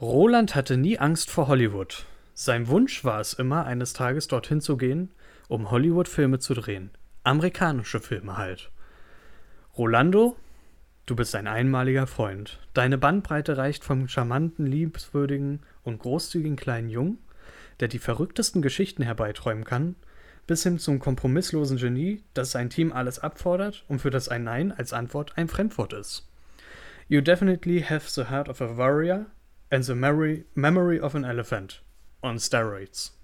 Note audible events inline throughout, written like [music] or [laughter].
Roland hatte nie Angst vor Hollywood. Sein Wunsch war es immer, eines Tages dorthin zu gehen, um Hollywood-Filme zu drehen. Amerikanische Filme halt. Rolando, du bist ein einmaliger Freund. Deine Bandbreite reicht vom charmanten, liebenswürdigen und großzügigen kleinen Jungen, der die verrücktesten Geschichten herbeiträumen kann, bis hin zum kompromisslosen Genie, das sein Team alles abfordert und für das ein Nein als Antwort ein Fremdwort ist. You definitely have the heart of a warrior and the memory, memory of an elephant on steroids.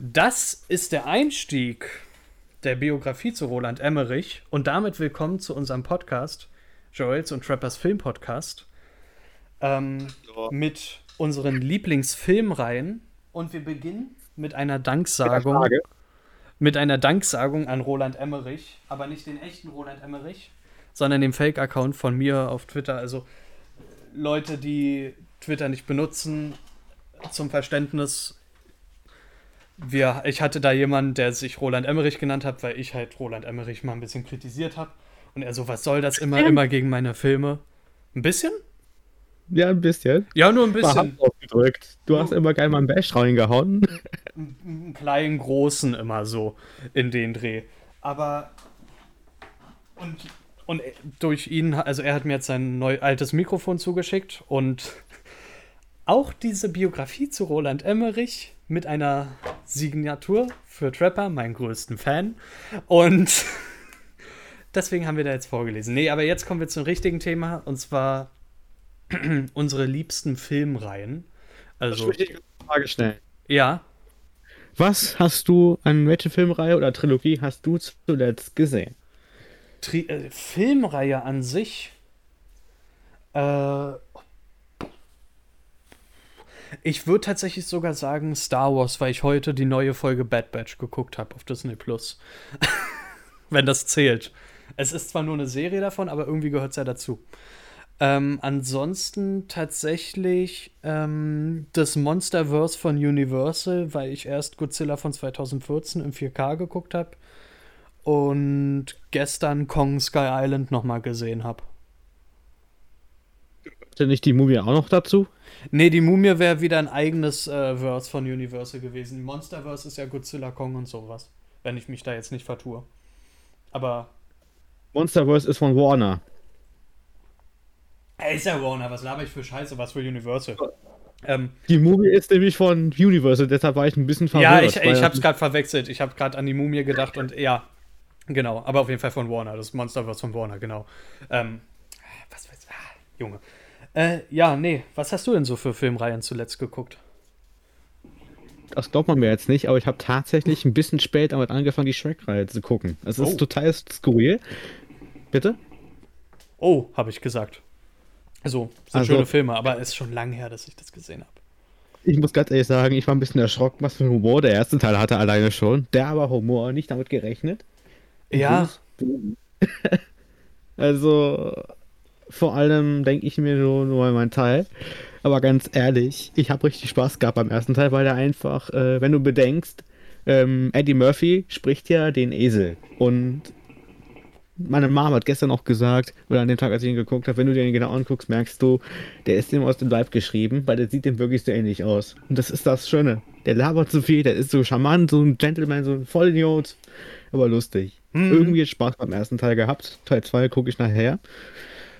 Das ist der Einstieg der Biografie zu Roland Emmerich und damit willkommen zu unserem Podcast, Joels und Trappers Film Podcast, ähm, mit unseren Lieblingsfilmreihen. Und wir beginnen mit einer Danksagung. Mit einer Danksagung an Roland Emmerich, aber nicht den echten Roland Emmerich, sondern dem Fake-Account von mir auf Twitter. Also Leute, die Twitter nicht benutzen, zum Verständnis. Wir, ich hatte da jemanden, der sich Roland Emmerich genannt hat, weil ich halt Roland Emmerich mal ein bisschen kritisiert habe. Und er so, was soll das immer, immer gegen meine Filme? Ein bisschen? Ja, ein bisschen. Ja, nur ein bisschen. Ausgedrückt. Du hast immer geil mal einen Bash reingehauen. [laughs] Einen kleinen, großen immer so in den Dreh. Aber. Und, und durch ihn, also er hat mir jetzt sein neu, altes Mikrofon zugeschickt und auch diese Biografie zu Roland Emmerich mit einer Signatur für Trapper, meinen größten Fan. Und [laughs] deswegen haben wir da jetzt vorgelesen. Nee, aber jetzt kommen wir zum richtigen Thema und zwar [clears throat] unsere liebsten Filmreihen. Also. Ich möchte eine Frage stellen. Ja. Was hast du an welche Filmreihe oder Trilogie hast du zuletzt gesehen? Tri äh, Filmreihe an sich. Äh, ich würde tatsächlich sogar sagen Star Wars, weil ich heute die neue Folge Bad Batch geguckt habe auf Disney Plus. [laughs] Wenn das zählt. Es ist zwar nur eine Serie davon, aber irgendwie gehört es ja dazu. Ähm, ansonsten tatsächlich ähm, das Monsterverse von Universal, weil ich erst Godzilla von 2014 im 4K geguckt habe und gestern Kong Sky Island nochmal gesehen habe. Hatte nicht die Mumie auch noch dazu? Nee, die Mumie wäre wieder ein eigenes äh, Verse von Universal gewesen. Monsterverse ist ja Godzilla, Kong und sowas. Wenn ich mich da jetzt nicht vertue. Aber. Monsterverse ist von Warner. Ey, ist ja Warner, was laber ich für Scheiße, was für Universal. Ähm, Die Mumie ist nämlich von Universal, deshalb war ich ein bisschen ja, verwirrt. ich, weil ich hab's gerade verwechselt. Ich habe gerade an die Mumie gedacht und ja, genau. Aber auf jeden Fall von Warner. Das Monsterverse von Warner, genau. Ähm, was weiß ah, Junge. Äh, ja, nee. Was hast du denn so für Filmreihen zuletzt geguckt? Das glaubt man mir jetzt nicht, aber ich habe tatsächlich ein bisschen spät damit angefangen, die Shrek-Reihe zu gucken. Es ist Oh. total skurril. Bitte? Oh, habe ich gesagt. Also, sind Also- schöne Filme, aber es ist schon lange her, dass ich das gesehen habe. Ich muss ganz ehrlich sagen, ich war ein bisschen erschrocken, was für ein Humor der erste Teil hatte alleine schon. Der aber Humor, nicht damit gerechnet. Ja, [laughs] Also, vor allem denke ich mir nur, nur mein Teil. Aber ganz ehrlich, ich habe richtig Spaß gehabt beim ersten Teil, weil der einfach, äh, wenn du bedenkst, ähm, Eddie Murphy spricht ja den Esel. Und meine Mom hat gestern auch gesagt, oder an dem Tag, als ich ihn geguckt habe, wenn du dir den genau anguckst, merkst du, der ist dem aus dem Leib geschrieben, weil der sieht dem wirklich so ähnlich aus. Und das ist das Schöne. Der labert so viel, der ist so charmant, so ein Gentleman, so ein Vollidiot, aber lustig. Mhm. Irgendwie Spaß beim ersten Teil gehabt. Teil 2 gucke ich nachher.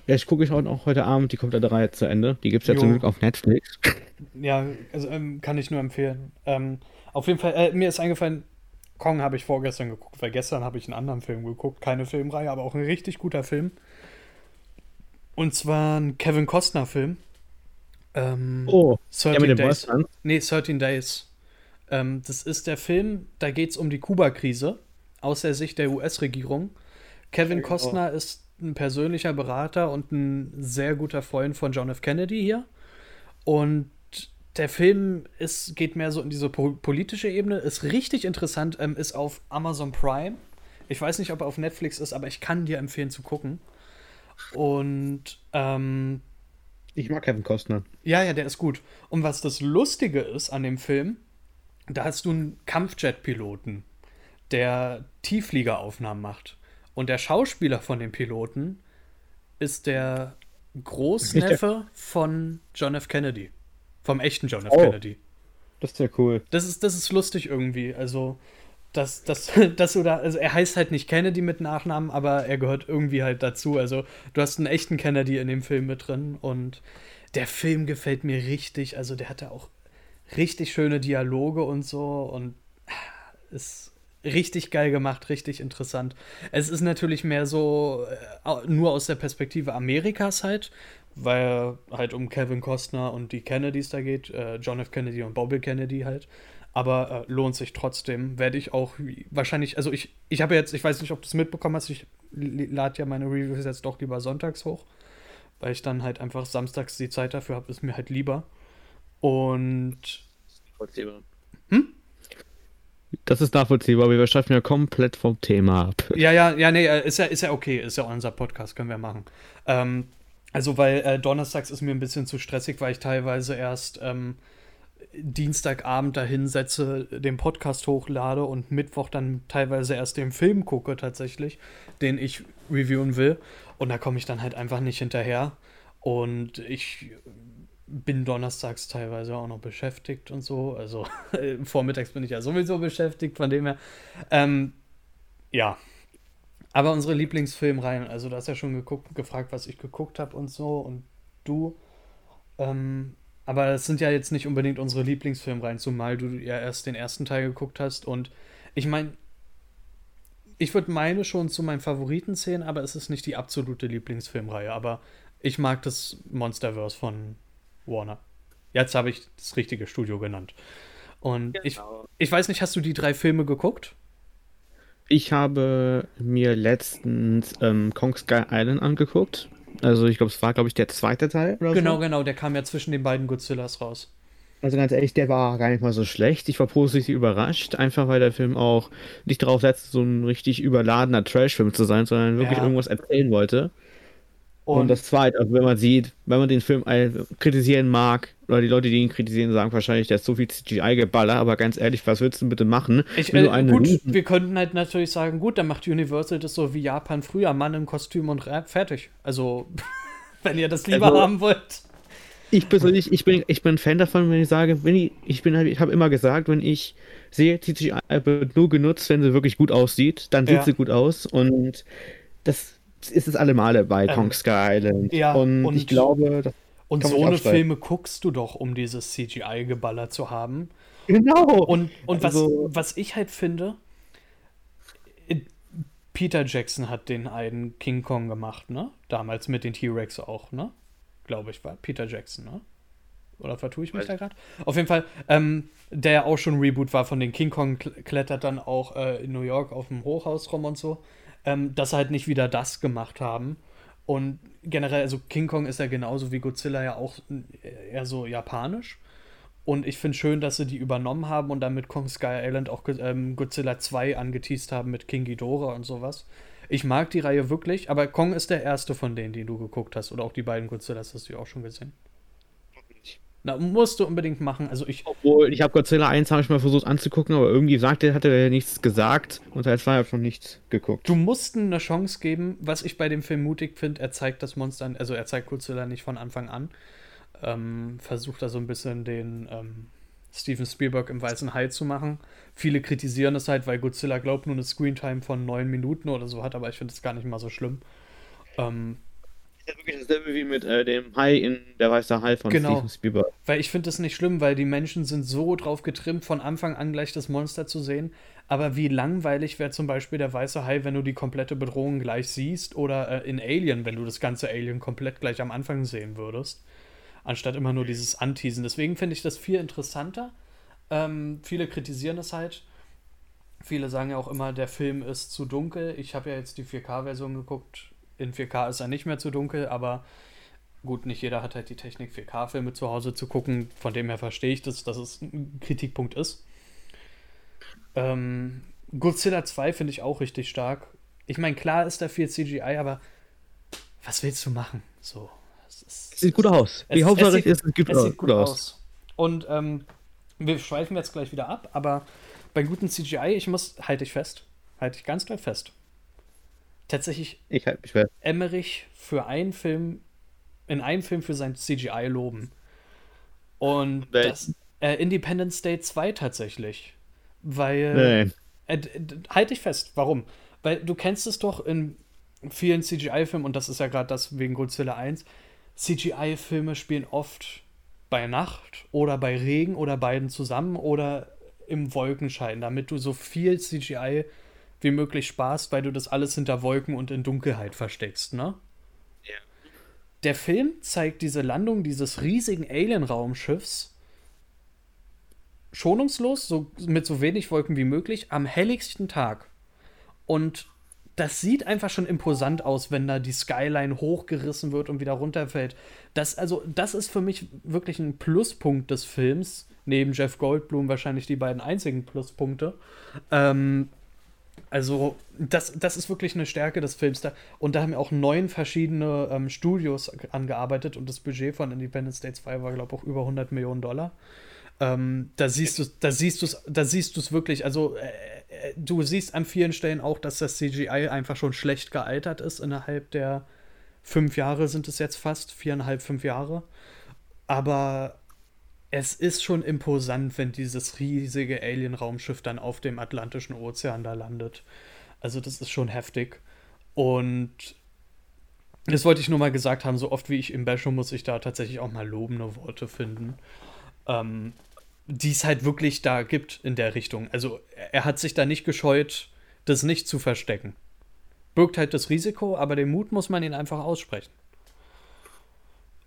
Vielleicht gucke ich auch heute Abend die komplette Reihe zu Ende. Die gibt es ja zum Glück auf Netflix. ja, also ähm, kann ich nur empfehlen. Ähm, auf jeden Fall, äh, mir ist eingefallen, Kong habe ich vorgestern geguckt, weil gestern habe ich einen anderen Film geguckt. Keine Filmreihe, aber auch ein richtig guter Film. Und zwar ein Kevin Costner-Film. Ähm, Oh, 13 ja, mit dem Days. Nee, 13 Days. Ähm, das ist der Film, da geht es um die Kuba-Krise aus der Sicht der US-Regierung. Kevin genau. Costner ist ein persönlicher Berater und ein sehr guter Freund von John F. Kennedy hier. Und der Film ist, geht mehr so in diese po politische Ebene, ist richtig interessant, ähm, ist auf Amazon Prime. Ich weiß nicht, ob er auf Netflix ist, aber ich kann dir empfehlen zu gucken. Und ähm, Ich mag Kevin Costner. ja, ja, der ist gut. Und was das Lustige ist an dem Film, da hast du einen Kampfjet-Piloten, der Tieffliegeraufnahmen macht. Und der Schauspieler von dem Piloten ist der Großneffe von John F. Kennedy. Vom echten John F. Oh. Kennedy. Das ist ja cool. Das ist, das ist lustig irgendwie. Also, dass, dass, [laughs] dass du da, also er heißt halt nicht Kennedy mit Nachnamen, aber er gehört irgendwie halt dazu. Also, du hast einen echten Kennedy in dem Film mit drin und der Film gefällt mir richtig. Also, der hatte auch richtig schöne Dialoge und so und ist richtig geil gemacht, richtig interessant. Es ist natürlich mehr so äh, nur aus der Perspektive Amerikas halt, weil halt um Kevin Costner und die Kennedys da geht, äh, John F. Kennedy und Bobby Kennedy halt. Aber äh, lohnt sich trotzdem. Werde ich auch wahrscheinlich, also ich, ich habe jetzt, ich weiß nicht, ob du es mitbekommen hast, ich lade ja meine Reviews jetzt doch lieber sonntags hoch, weil ich dann halt einfach samstags die Zeit dafür habe, ist mir halt lieber. Und. Hm? Das ist nachvollziehbar, aber wir schreiben ja komplett vom Thema ab. Ja, ja, ja, nee, äh, ist ja, ist ja okay, ist ja unser Podcast, können wir machen. Ähm, also, weil äh, donnerstags ist mir ein bisschen zu stressig, weil ich teilweise erst ähm, Dienstagabend da hinsetze, den Podcast hochlade und Mittwoch dann teilweise erst den Film gucke tatsächlich, den ich reviewen will. Und da komme ich dann halt einfach nicht hinterher. Und ich bin donnerstags teilweise auch noch beschäftigt und so. Also [laughs] vormittags bin ich ja sowieso beschäftigt, von dem her. Ähm, ja. Aber unsere Lieblingsfilmreihen, also du hast ja schon geguckt, gefragt, was ich geguckt habe und so und du. Ähm, aber das sind ja jetzt nicht unbedingt unsere Lieblingsfilmreihen, zumal du ja erst den ersten Teil geguckt hast. Und ich meine, ich würde meine schon zu meinen Favoriten zählen, aber es ist nicht die absolute Lieblingsfilmreihe. Aber ich mag das Monsterverse von Warner. Jetzt habe ich das richtige Studio genannt. Und genau. ich, ich weiß nicht, hast du die drei Filme geguckt? Ich habe mir letztens ähm, Kong Sky Island angeguckt. Also ich glaube, es war, glaube ich, der zweite Teil. genau, so. genau, der kam ja zwischen den beiden Godzillas raus. Also ganz ehrlich, der war gar nicht mal so schlecht. Ich war positiv überrascht, einfach weil der Film auch nicht darauf setzt, so ein richtig überladener Trash-Film zu sein, sondern wirklich ja. irgendwas erzählen wollte. Und, und, das zweite, also wenn man sieht, wenn man den Film kritisieren mag, oder die Leute, die ihn kritisieren, sagen wahrscheinlich, der ist so viel CGI-Geballer, aber ganz ehrlich, was willst du bitte machen? Ich, äh, gut, wir könnten halt natürlich sagen, gut, dann macht Universal das so wie Japan früher, Mann im Kostüm und Rap, fertig. Also, [laughs] wenn ihr das lieber also, haben wollt. Ich persönlich, ich bin, ich bin Fan davon, wenn ich sage, wenn ich, ich bin, ich habe immer gesagt, wenn ich sehe, CGI wird nur genutzt, wenn sie wirklich gut aussieht, dann sieht ja. sie gut aus und das ist es alle Male bei ähm, Kong Sky Island. Ja, und, und ich glaube, das und so eine Filme guckst du doch, um dieses CGI-Geballer zu haben. Genau. Und, und also, was, was ich halt finde, Peter Jackson hat den einen King Kong gemacht, ne? Damals mit den T-Rex auch, ne? Glaube ich, war Peter Jackson, ne? Oder vertue ich mich da gerade? Auf jeden Fall, ähm, der ja auch schon Reboot war von den King Kong, klettert dann auch äh, in New York auf dem Hochhaus rum und so ähm, dass sie halt nicht wieder das gemacht haben. Und generell, also King Kong ist ja genauso wie Godzilla ja auch äh, eher so japanisch. Und ich finde schön, dass sie die übernommen haben und dann mit Kong Sky Island auch ähm, Godzilla 2 angeteased haben mit King Ghidorah und sowas. Ich mag die Reihe wirklich, aber Kong ist der erste von denen, die du geguckt hast. Oder auch die beiden Godzillas hast du ja auch schon gesehen. Na, musst du unbedingt machen. Also ich. Obwohl, ich habe Godzilla 1 habe ich mal versucht anzugucken, aber irgendwie sagte, hatte er nichts gesagt und Teil 2 habe ich noch nichts geguckt. Du musst eine Chance geben, was ich bei dem Film mutig finde, er zeigt das Monster, also er zeigt Godzilla nicht von Anfang an. Ähm, versucht da so ein bisschen den ähm, Steven Spielberg im Weißen Hai zu machen. Viele kritisieren es halt, weil Godzilla glaubt nur eine Screentime von neun Minuten oder so hat, aber ich finde es gar nicht mal so schlimm. Ähm, ja wirklich dasselbe wie mit äh, dem Hai in Der Weiße Hai von genau. Steven Spielberg. Weil ich finde das nicht schlimm, weil die Menschen sind so drauf getrimmt, von Anfang an gleich das Monster zu sehen. Aber wie langweilig wäre zum Beispiel der Weiße Hai, wenn du die komplette Bedrohung gleich siehst oder äh, in Alien, wenn du das ganze Alien komplett gleich am Anfang sehen würdest. Anstatt immer nur dieses Anteasen. Deswegen finde ich das viel interessanter. Ähm, viele kritisieren das halt. Viele sagen ja auch immer, der Film ist zu dunkel. Ich habe ja jetzt die 4K-Version geguckt in 4K ist er nicht mehr zu dunkel, aber gut, nicht jeder hat halt die Technik, 4K-Filme zu Hause zu gucken. Von dem her verstehe ich das, dass es ein Kritikpunkt ist. Ähm, Godzilla 2 finde ich auch richtig stark. Ich meine, klar ist da viel CGI, aber was willst du machen? So. Es, ist, sieht gut aus. Die Hauptsache ist, es, gut, es sieht gut aus. aus. Und ähm, wir schweifen jetzt gleich wieder ab, aber bei guten CGI, ich muss, halte ich fest, halte ich ganz doll fest tatsächlich ich halt mich fest. Emmerich für einen Film, in einem Film für sein CGI loben. Und das äh, Independence Day 2 tatsächlich. Weil. Äh, halt dich fest, warum? Weil du kennst es doch in vielen CGI-Filmen, und das ist ja gerade das wegen Godzilla 1. CGI-Filme spielen oft bei Nacht oder bei Regen oder beiden zusammen oder im Wolkenschein, damit du so viel CGI wie möglich sparst, weil du das alles hinter Wolken und in Dunkelheit versteckst, ne? Ja. Der Film zeigt diese Landung dieses riesigen Alien-Raumschiffs schonungslos, so, mit so wenig Wolken wie möglich, am helligsten Tag. Und das sieht einfach schon imposant aus, wenn da die Skyline hochgerissen wird und wieder runterfällt. Das, also, das ist für mich wirklich ein Pluspunkt des Films, neben Jeff Goldblum wahrscheinlich die beiden einzigen Pluspunkte. Ähm, also, das, das ist wirklich eine Stärke des Films. Da, und da haben auch neun verschiedene ähm, Studios angearbeitet und das Budget von Independence Day 2 war, glaube ich, auch über 100 Millionen Dollar. Ähm, da siehst du, da siehst du da siehst du es wirklich. Also äh, äh, du siehst an vielen Stellen auch, dass das CGI einfach schon schlecht gealtert ist innerhalb der fünf Jahre sind es jetzt fast viereinhalb, fünf Jahre. Aber es ist schon imposant, wenn dieses riesige Alien-Raumschiff dann auf dem Atlantischen Ozean da landet. Also das ist schon heftig. Und das wollte ich nur mal gesagt haben, so oft wie ich im bashe, muss ich da tatsächlich auch mal lobende Worte finden. Ähm, die es halt wirklich da gibt in der Richtung. Also er hat sich da nicht gescheut, das nicht zu verstecken. Birgt halt das Risiko, aber den Mut muss man ihn einfach aussprechen.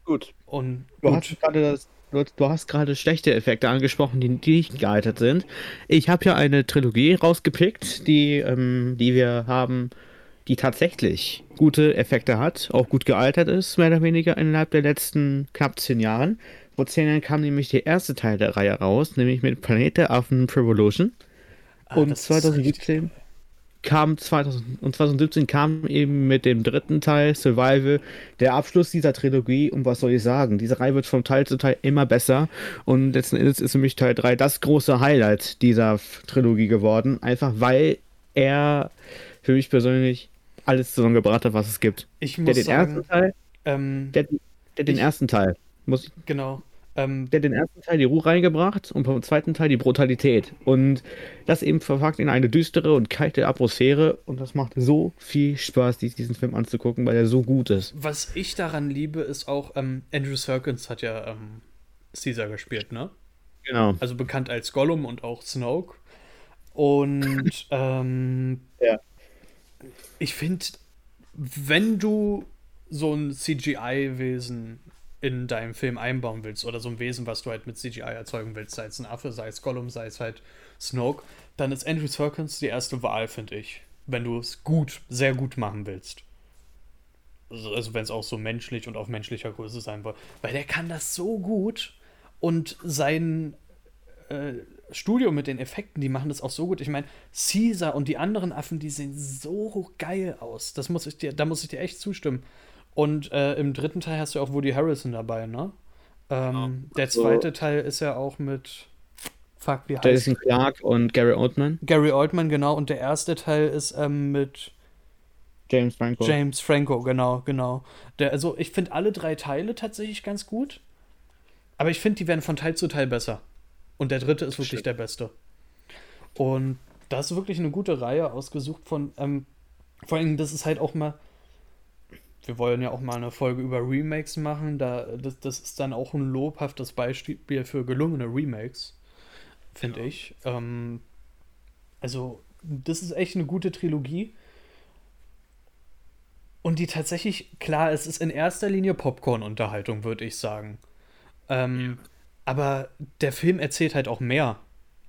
Gut. Und du gut. hast gerade das Du hast gerade schlechte Effekte angesprochen, die, die nicht gealtert sind. Ich habe ja eine Trilogie rausgepickt, die, ähm, die wir haben, die tatsächlich gute Effekte hat, auch gut gealtert ist, mehr oder weniger innerhalb der letzten knapp zehn Jahren. Vor zehn Jahren kam nämlich der erste Teil der Reihe raus, nämlich mit Planet der Affen Revolution. Ah, und 2017 kam 2000, und 2017 kam eben mit dem dritten Teil Survival der Abschluss dieser Trilogie und was soll ich sagen, diese Reihe wird von Teil zu Teil immer besser und letzten Endes ist für mich Teil 3 das große Highlight dieser Trilogie geworden, einfach weil er für mich persönlich alles zusammengebracht hat, was es gibt. Ich muss der den sagen, ersten Teil, ähm, der, der den ich, ersten Teil muss genau ähm, der hat den ersten Teil die Ruhe reingebracht und beim zweiten Teil die Brutalität. Und das eben verpackt in eine düstere und kalte Atmosphäre. Und das macht so viel Spaß, diesen Film anzugucken, weil er so gut ist. Was ich daran liebe, ist auch, ähm, Andrew Serkins hat ja ähm, Caesar gespielt, ne? Genau. Also bekannt als Gollum und auch Snoke. Und [laughs] ähm, ja. ich finde, wenn du so ein CGI-Wesen in deinem Film einbauen willst oder so ein Wesen, was du halt mit CGI erzeugen willst, sei es ein Affe, sei es Gollum, sei es halt Snoke, dann ist Andrew Serkins die erste Wahl, finde ich. Wenn du es gut, sehr gut machen willst. Also, also wenn es auch so menschlich und auf menschlicher Größe sein soll. Weil der kann das so gut und sein äh, Studio mit den Effekten, die machen das auch so gut. Ich meine, Caesar und die anderen Affen, die sehen so geil aus. Das muss ich dir, da muss ich dir echt zustimmen. Und äh, im dritten Teil hast du auch Woody Harrison dabei, ne? Ähm, ja, der also zweite Teil ist ja auch mit. Fuck, wie heißt Jason Clark und Gary Oldman. Gary Oldman, genau. Und der erste Teil ist ähm, mit. James Franco. James Franco, genau, genau. Der, also, ich finde alle drei Teile tatsächlich ganz gut. Aber ich finde, die werden von Teil zu Teil besser. Und der dritte ist wirklich Shit. der beste. Und das ist wirklich eine gute Reihe ausgesucht von. Ähm, vor allem, das ist halt auch mal wir wollen ja auch mal eine Folge über Remakes machen. Da, das, das ist dann auch ein lobhaftes Beispiel für gelungene Remakes, finde ja. ich. Ähm, also, das ist echt eine gute Trilogie. Und die tatsächlich, klar, es ist in erster Linie Popcorn-Unterhaltung, würde ich sagen. Ähm, ja. Aber der Film erzählt halt auch mehr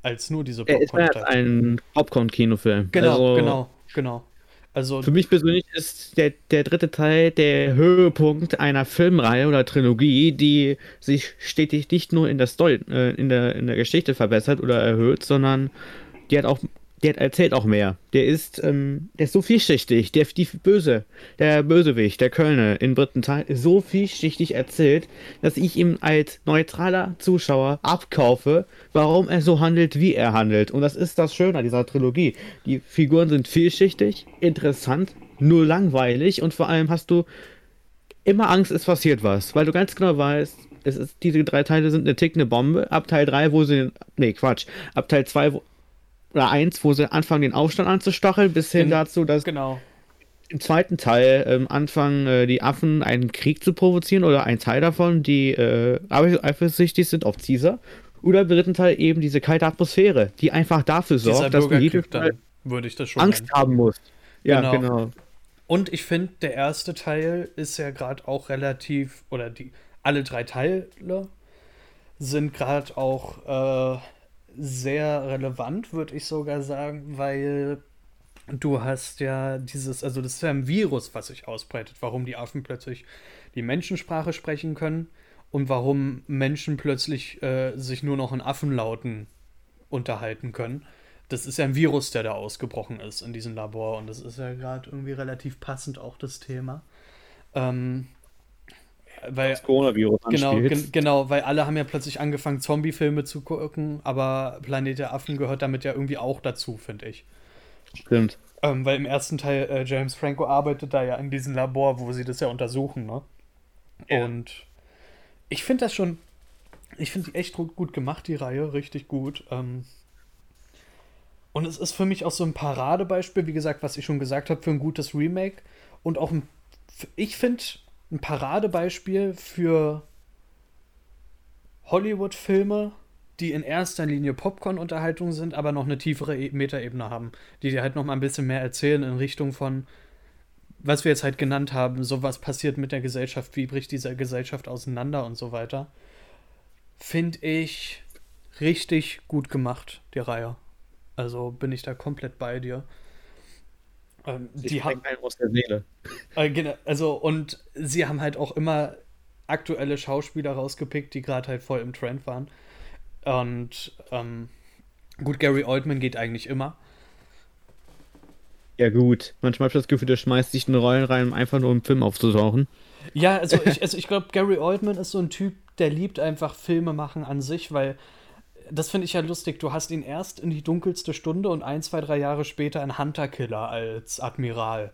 als nur diese Popcorn-Unterhaltung. Er ist ein Popcorn-Kinofilm. Genau, also, genau, genau. Also Für mich persönlich ist der, der dritte Teil der Höhepunkt einer Filmreihe oder Trilogie, die sich stetig nicht nur in der Story, äh, in, der, in der Geschichte verbessert oder erhöht, sondern die hat auch der erzählt auch mehr. Der ist, ähm, der ist so vielschichtig. Der die Böse, der Bösewicht, der Kölner in Brittenthal ist so vielschichtig erzählt, dass ich ihm als neutraler Zuschauer abkaufe, warum er so handelt, wie er handelt. Und das ist das Schöne an dieser Trilogie. Die Figuren sind vielschichtig, interessant, nur langweilig und vor allem hast du immer Angst, es passiert was, weil du ganz genau weißt, es ist, diese drei Teile sind eine tickende Bombe. Ab Teil 3, wo sie, nee, Quatsch, ab Teil 2 wo, oder 1, wo sie anfangen, den Aufstand anzustacheln, bis hin Gen- dazu, dass Genau. im zweiten Teil ähm, anfangen, äh, die Affen einen Krieg zu provozieren oder ein Teil davon, die äh, eifer- eifersüchtig sind auf Caesar. Oder im dritten Teil eben diese kalte Atmosphäre, die einfach dafür sorgt, dass du jedes Mal würde ich das schon Angst nennen. haben musst. Ja, Genau. genau. Und ich finde, der erste Teil ist ja gerade auch relativ, oder die alle drei Teile sind gerade auch äh, sehr relevant, würde ich sogar sagen, weil du hast ja dieses, also das ist ja ein Virus, was sich ausbreitet, warum die Affen plötzlich die Menschensprache sprechen können und warum Menschen plötzlich äh, sich nur noch in Affenlauten unterhalten können. Das ist ja ein Virus, der da ausgebrochen ist in diesem Labor und das ist ja gerade irgendwie relativ passend auch das Thema. Ähm, weil Das Coronavirus Genau, anspielt. gen genau, weil alle haben ja plötzlich angefangen, Zombie-Filme zu gucken, aber Planet der Affen gehört damit ja irgendwie auch dazu, finde ich. Stimmt. Ähm, weil im ersten Teil äh, James Franco arbeitet da ja in diesem Labor, wo sie das ja untersuchen, ne? Ja. Und ich finde das schon, ich finde die echt gut, gut gemacht, die Reihe, richtig gut. Ähm, und es ist für mich auch so ein Paradebeispiel, wie gesagt, was ich schon gesagt habe, für ein gutes Remake. Und auch ein, ich finde, ein Paradebeispiel für Hollywood-Filme, die in erster Linie Popcorn-Unterhaltung sind, aber noch eine tiefere e Metaebene haben, die dir halt noch mal ein bisschen mehr erzählen in Richtung von, was wir jetzt halt genannt haben, so was passiert mit der Gesellschaft, wie bricht diese Gesellschaft auseinander und so weiter. Finde ich richtig gut gemacht, die Reihe. Also bin ich da komplett bei dir. Ähm, Die haben. aus der Seele. Äh, genau, also, und sie haben halt auch immer aktuelle Schauspieler rausgepickt, die gerade halt voll im Trend waren. Und ähm, gut, Gary Oldman geht eigentlich immer. Ja, gut. Manchmal habe ich das Gefühl, der schmeißt sich in Rollen rein, um einfach nur im Film aufzutauchen. Ja, also ich, [laughs] also ich glaube, Gary Oldman ist so ein Typ, der liebt einfach Filme machen an sich, weil das finde ich ja lustig. Du hast ihn erst in die dunkelste Stunde und ein, zwei, drei Jahre später in Hunter-Killer als Admiral.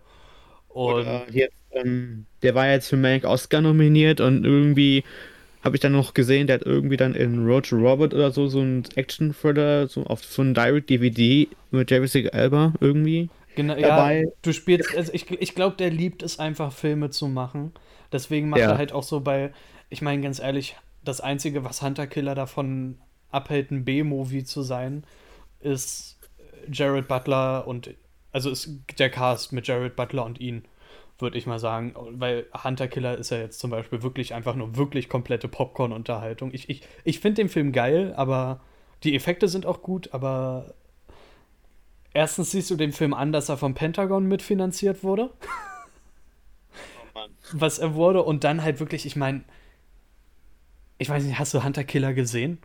Und Oder jetzt, ähm, der war jetzt für Mank Oscar nominiert und irgendwie habe ich dann noch gesehen, der hat irgendwie dann in to Robert oder so so ein Action-Thriller so auf so ein Direct-DVD mit Jessica Alba irgendwie. Genau, dabei. ja, du spielst, also ich, ich glaube, der liebt es einfach, Filme zu machen. Deswegen macht Ja. er halt auch so bei, ich meine, ganz ehrlich, das Einzige, was Hunter Killer davon abhält, ein B-Movie zu sein, ist Jared Butler und, also ist der Cast mit Jared Butler und ihn, würde ich mal sagen. Weil Hunter Killer ist ja jetzt zum Beispiel wirklich einfach nur wirklich komplette Popcorn-Unterhaltung. Ich, ich, ich finde den Film geil, aber die Effekte sind auch gut, aber Erstens siehst du den Film an, dass er vom Pentagon mitfinanziert wurde, was er wurde, und dann halt wirklich, ich meine, ich weiß nicht, hast du Hunter Killer gesehen?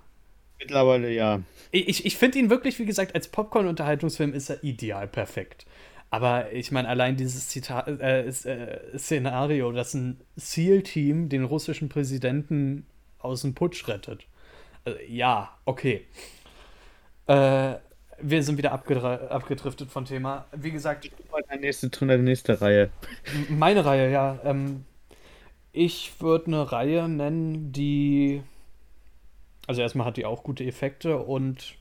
Mittlerweile ja. Ich, ich, finde ihn wirklich, wie gesagt, als Popcorn-Unterhaltungsfilm ist er ideal perfekt. Aber ich meine, allein dieses Zitat, äh, äh, Szenario, dass ein SEAL-Team den russischen Präsidenten aus dem Putsch rettet. Also, ja, okay. Äh, wir sind wieder abgedriftet von Thema. Wie gesagt, Deine nächste, deine nächste Reihe. Meine Reihe, ja. Ähm, ich würde eine Reihe nennen, die. Also erstmal hat die auch gute Effekte und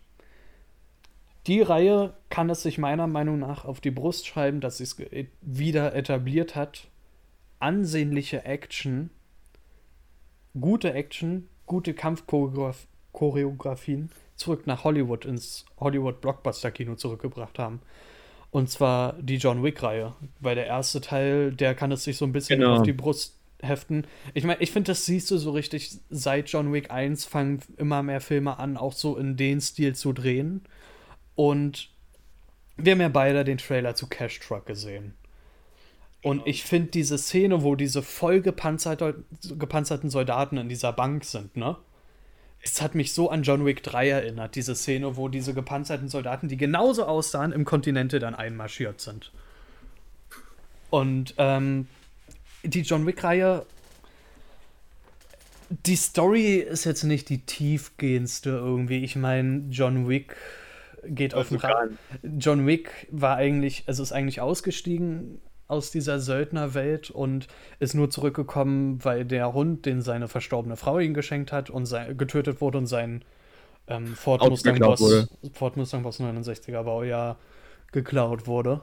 die Reihe kann es sich meiner Meinung nach auf die Brust schreiben, dass sie es ge- wieder etabliert hat. Ansehnliche Action, gute Action, gute Kampfchoreografien zurück nach Hollywood ins Hollywood-Blockbuster-Kino zurückgebracht haben. Und zwar die John Wick-Reihe. Weil der erste Teil, der kann es sich so ein bisschen Genau. auf die Brust heften. Ich meine, ich finde, das siehst du so richtig, seit John Wick 1 fangen immer mehr Filme an, auch so in den Stil zu drehen. Und wir haben ja beide den Trailer zu Cash Truck gesehen. Und ich finde diese Szene, wo diese voll gepanzerte, gepanzerten Soldaten in dieser Bank sind, ne? Es hat mich so an John Wick 3 erinnert, diese Szene, wo diese gepanzerten Soldaten, die genauso aussahen, im Kontinente dann einmarschiert sind. Und ähm, die John Wick-Reihe, die Story ist jetzt nicht die tiefgehendste irgendwie. Ich meine, John Wick geht auf gar Rad. John Wick war eigentlich, also ist eigentlich ausgestiegen aus dieser Söldnerwelt und ist nur zurückgekommen, weil der Hund, den seine verstorbene Frau ihm geschenkt hat und getötet wurde und sein ähm, Ford, Mustang Boss, Ford Mustang Boss 69er Baujahr geklaut wurde.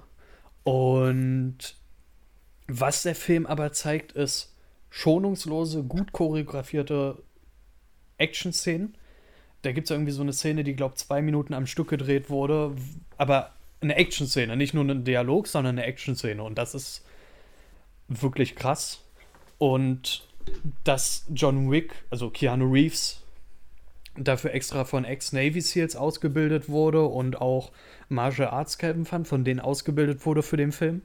Und was der Film aber zeigt, ist schonungslose, gut choreografierte Action-Szenen. Da gibt es irgendwie so eine Szene, die, glaube ich, zwei Minuten am Stück gedreht wurde, aber eine Action-Szene, nicht nur ein Dialog, sondern eine Action-Szene. Und das ist wirklich krass. Und dass John Wick, also Keanu Reeves, dafür extra von Ex-Navy SEALs ausgebildet wurde und auch Martial Arts Kämpfern, von denen ausgebildet wurde für den Film.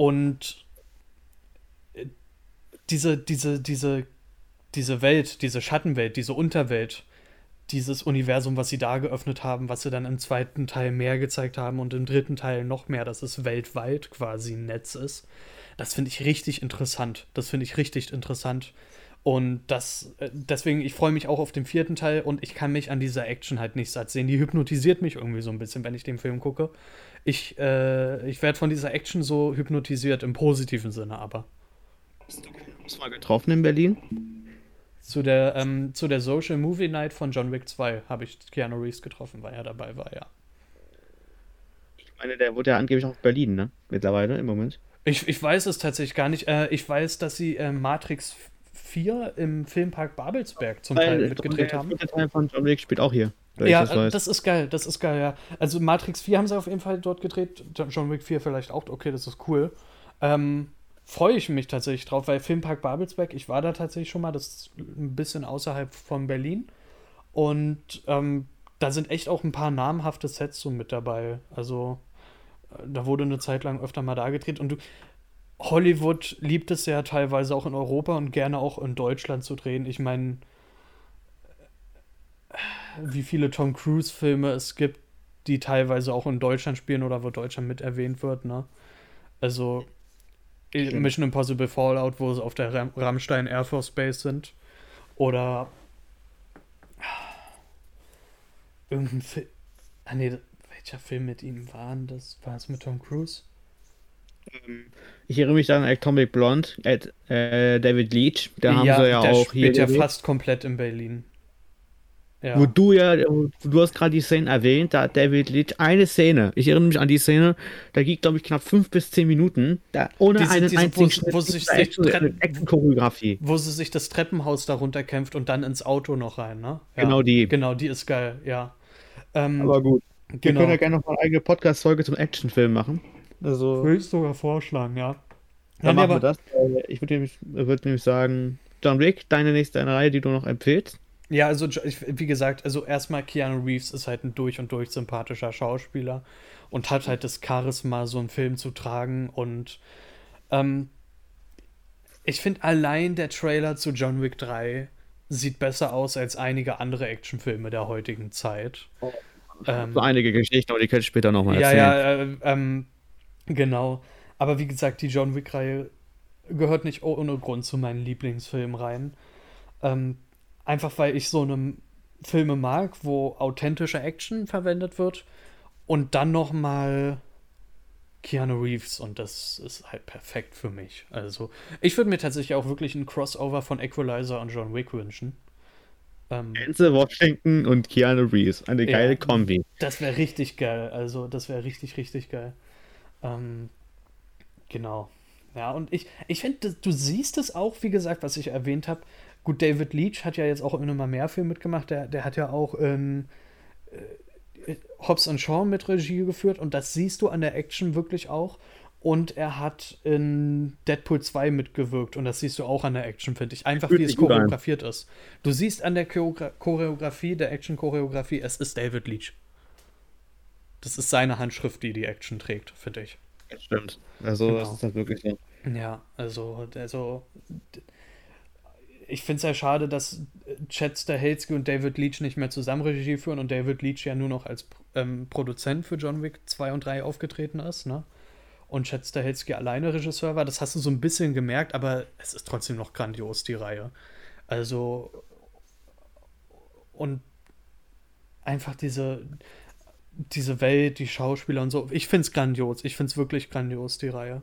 Und äh, diese, diese, diese, diese Welt, diese Schattenwelt, diese Unterwelt, dieses Universum, was sie da geöffnet haben, was sie dann im zweiten Teil mehr gezeigt haben und im dritten Teil noch mehr, dass es weltweit quasi ein Netz ist. Das finde ich richtig interessant. Das finde ich richtig interessant. Und das, äh, deswegen, ich freue mich auch auf den vierten Teil und ich kann mich an dieser Action halt nicht satt sehen. Die hypnotisiert mich irgendwie so ein bisschen, wenn ich den Film gucke. Ich, äh, ich werde von dieser Action so hypnotisiert, im positiven Sinne aber. Hast du uns mal getroffen in Berlin? Zu der, ähm, zu der Social Movie Night von John Wick 2 habe ich Keanu Reeves getroffen, weil er dabei war, ja. Ich meine, der wurde ja angeblich auch in Berlin, ne? Mittlerweile im Moment. Ich, ich weiß es tatsächlich gar nicht. Äh, ich weiß, dass sie äh, Matrix 4 im Filmpark Babelsberg zum Teil mitgedreht haben. Der Teil von John Wick spielt auch hier. Ja, das, das, ist geil, das ist geil, ja. Also Matrix 4 haben sie auf jeden Fall dort gedreht. John Wick 4 vielleicht auch, okay, das ist cool. Ähm, freue ich mich tatsächlich drauf, weil Filmpark Babelsberg, ich war da tatsächlich schon mal, das ist ein bisschen außerhalb von Berlin. Und ähm, da sind echt auch ein paar namhafte Sets so mit dabei. Also äh, da wurde eine Zeit lang öfter mal da gedreht. Und du, Hollywood liebt es ja teilweise auch in Europa und gerne auch in Deutschland zu drehen. Ich meine, wie viele Tom Cruise-Filme es gibt, die teilweise auch in Deutschland spielen oder wo Deutschland mit erwähnt wird, ne? Also Stimmt. Mission Impossible Fallout, wo sie auf der Ram Rammstein Air Force Base sind. Oder irgendein Film. Ah nee, welcher Film mit ihm war das? War es mit Tom Cruise? Ähm, ich erinnere mich an Atomic Blonde, äh, David Leach. Da haben sie ja der auch spielt hier. ja fast komplett in Berlin. Ja. Wo du ja, du hast gerade die Szene erwähnt, da hat David Leach eine Szene, ich erinnere mich an die Szene, da ging, glaube ich, knapp fünf bis zehn Minuten, da ohne diese, einen diese, einzigen wo, wo sich Choreografie. Wo sie sich das Treppenhaus darunter kämpft und dann ins Auto noch rein, ne? Ja, genau die. Genau, die ist geil, ja. Ähm, Aber gut. Wir genau. können ja gerne noch mal eine eigene Podcast-Folge zum Actionfilm machen. Also, Würde ich sogar vorschlagen, ja. Dann ja, machen wir das. Ich würde nämlich, würd nämlich sagen, John Wick, deine nächste Reihe, die du noch empfehlst. Ja, also wie gesagt, also erstmal Keanu Reeves ist halt ein durch und durch sympathischer Schauspieler und hat halt das Charisma, so einen Film zu tragen. Und ähm, ich finde allein der Trailer zu John Wick 3 sieht besser aus als einige andere Actionfilme der heutigen Zeit. Oh, ähm, so einige Geschichten, aber die kann ich später nochmal erzählen. Ja, ja, äh, ähm, genau. Aber wie gesagt, die John Wick-Reihe gehört nicht ohne Grund zu meinen Lieblingsfilmen rein. Ähm, Einfach weil ich so eine Filme mag, wo authentische Action verwendet wird und dann noch mal Keanu Reeves und das ist halt perfekt für mich. Also, ich würde mir tatsächlich auch wirklich ein Crossover von Equalizer und John Wick wünschen. Ähm, Denzel Washington und Keanu Reeves, eine ja, geile Kombi. Das wäre richtig geil. Also, das wäre richtig, richtig geil. Ähm, genau. Ja, und ich, ich finde, du siehst es auch, wie gesagt, was ich erwähnt habe, Gut, David Leach hat ja jetzt auch immer mehr Filme mitgemacht. Der, der hat ja auch in äh, Hobbs und Shaw mit Regie geführt und das siehst du an der Action wirklich auch. Und er hat in Deadpool 2 mitgewirkt und das siehst du auch an der Action, finde ich. Einfach wie es choreografiert ist. Du siehst an der Choreografie, der Action-Choreografie, es ist David Leach. Das ist seine Handschrift, die die Action trägt, finde ich. Das stimmt. Also, genau. das ist halt wirklich so. Ja, also, also ich finde es ja schade, dass Chad Stahelski und David Leach nicht mehr zusammen Regie führen und David Leach ja nur noch als ähm, Produzent für John Wick 2 und 3 aufgetreten ist, ne? Und Chad Stahelski alleine Regisseur war. Das hast du so ein bisschen gemerkt, aber es ist trotzdem noch grandios, die Reihe. Also und einfach diese, diese Welt, die Schauspieler und so. Ich finde es grandios. Ich finde es wirklich grandios, die Reihe.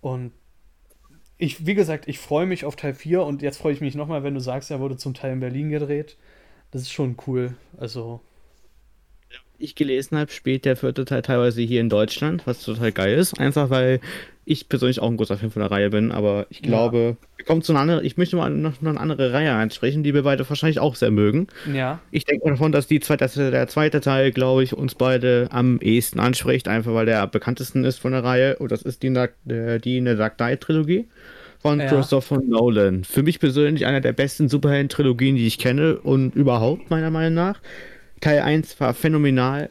Und ich, wie gesagt, ich freue mich auf Teil 4 und jetzt freue ich mich nochmal, wenn du sagst, er wurde zum Teil in Berlin gedreht. Das ist schon cool. Also. Ich gelesen habe, spielt der vierte Teil teilweise hier in Deutschland, was total geil ist. Einfach weil ich persönlich auch ein großer Fan von der Reihe bin, aber ich glaube, ja. wir kommen zu einer anderen, ich möchte mal noch, noch eine andere Reihe ansprechen, die wir beide wahrscheinlich auch sehr mögen. Ja. Ich denke davon, dass die zwei, dass der zweite Teil, glaube ich, uns beide am ehesten anspricht, einfach weil der am bekanntesten ist von der Reihe und das ist die, die in der Dark Knight Trilogie von ja. Christopher Nolan. Für mich persönlich einer der besten Superhelden-Trilogien, die ich kenne und überhaupt, meiner Meinung nach. Teil 1 war phänomenal.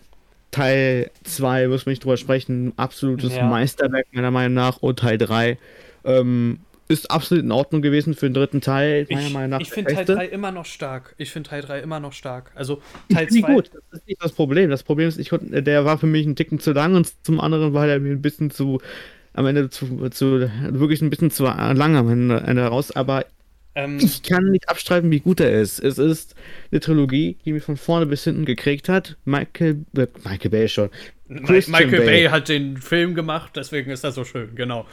Teil 2, muss man nicht drüber sprechen, absolutes ja. Meisterwerk meiner Meinung nach. Und Teil 3 ähm, ist absolut in Ordnung gewesen für den dritten Teil, meiner ich, Meinung nach. Ich finde Teil 3 immer noch stark. Ich finde Teil 3 immer noch stark. Also Teil 2. gut, das ist nicht das Problem. Das Problem ist, ich, der war für mich ein Ticken zu lang und zum anderen war er mir ein bisschen zu am Ende zu, zu wirklich ein bisschen zu lang am Ende raus, aber ähm, ich kann nicht abstreiten, wie gut er ist. Es ist eine Trilogie, die mich von vorne bis hinten gekriegt hat. Michael, äh, Michael Bay schon. Christian Michael Bay. Bay. hat den Film gemacht, deswegen ist er so schön, genau.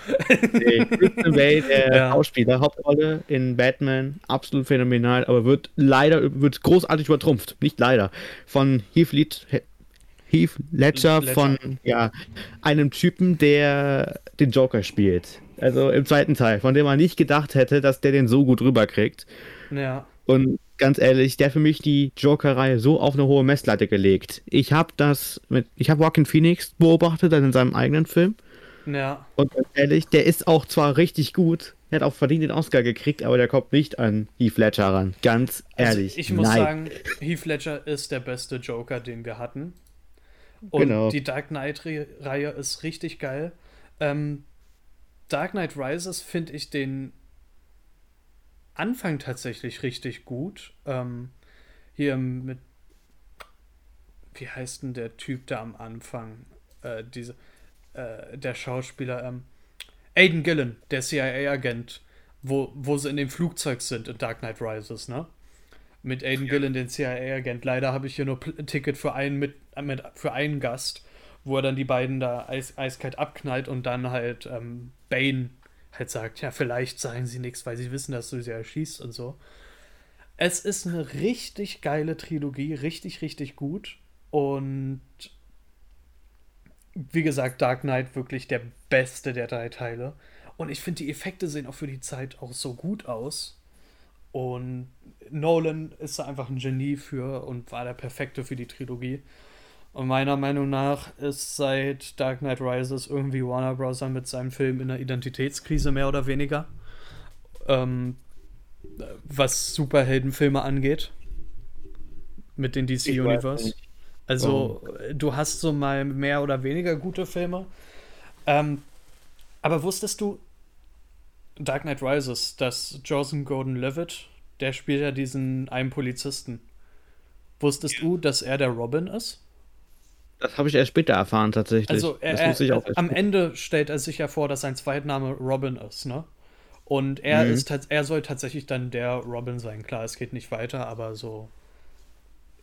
Nee, Christian Bay, der [laughs] ja. Schauspieler, Hauptrolle in Batman, absolut phänomenal, aber wird leider, wird großartig übertrumpft. Nicht leider. Von Heath, Led Heath Ledger, Ledger, von ja, einem Typen, der den Joker spielt. Also im zweiten Teil, von dem man nicht gedacht hätte, dass der den so gut rüberkriegt. Ja. Und ganz ehrlich, der für mich die Joker-Reihe so auf eine hohe Messlatte gelegt. Ich habe das mit, ich habe Joaquin Phoenix beobachtet dann in seinem eigenen Film. Ja. Und ganz ehrlich, der ist auch zwar richtig gut, er hat auch verdient den Oscar gekriegt, aber der kommt nicht an Heath Ledger ran. Ganz also ehrlich. Also ich muss nein. sagen, Heath Ledger ist der beste Joker, den wir hatten. Und genau. die Dark Knight-Reihe ist richtig geil. Ähm, Dark Knight Rises finde ich den Anfang tatsächlich richtig gut. Ähm, hier mit. Wie heißt denn der Typ da am Anfang? Äh, diese, äh, der Schauspieler. Ähm, Aiden Gillen, der CIA-Agent, wo, wo sie in dem Flugzeug sind in Dark Knight Rises, ne? Mit Aiden ja. Gillen, den CIA-Agent. Leider habe ich hier nur ein Ticket für einen, mit, mit, für einen Gast wo er dann die beiden da eis, eiskalt abknallt und dann halt ähm, Bane halt sagt, ja, vielleicht sagen sie nichts, weil sie wissen, dass du sie erschießt und so. Es ist eine richtig geile Trilogie, richtig, richtig gut. Und wie gesagt, Dark Knight wirklich der beste der drei Teile. Und ich finde, die Effekte sehen auch für die Zeit auch so gut aus. Und Nolan ist da einfach ein Genie für und war der perfekte für die Trilogie. Und meiner Meinung nach ist seit Dark Knight Rises irgendwie Warner Bros. mit seinem Film in einer Identitätskrise mehr oder weniger. Ähm, was Superheldenfilme angeht. Mit den DC Universe. Also, oh. du hast so mal mehr oder weniger gute Filme. Ähm, aber wusstest du, Dark Knight Rises, dass Joseph Gordon-Levitt, der spielt ja diesen einen Polizisten. Wusstest ja. du, dass er der Robin ist? Das habe ich erst später erfahren, tatsächlich. Also, er, er, am Ende stellt er sich ja vor, dass sein Zweitname Robin ist, ne? Und er mhm. ist er soll tatsächlich dann der Robin sein. Klar, es geht nicht weiter, aber so.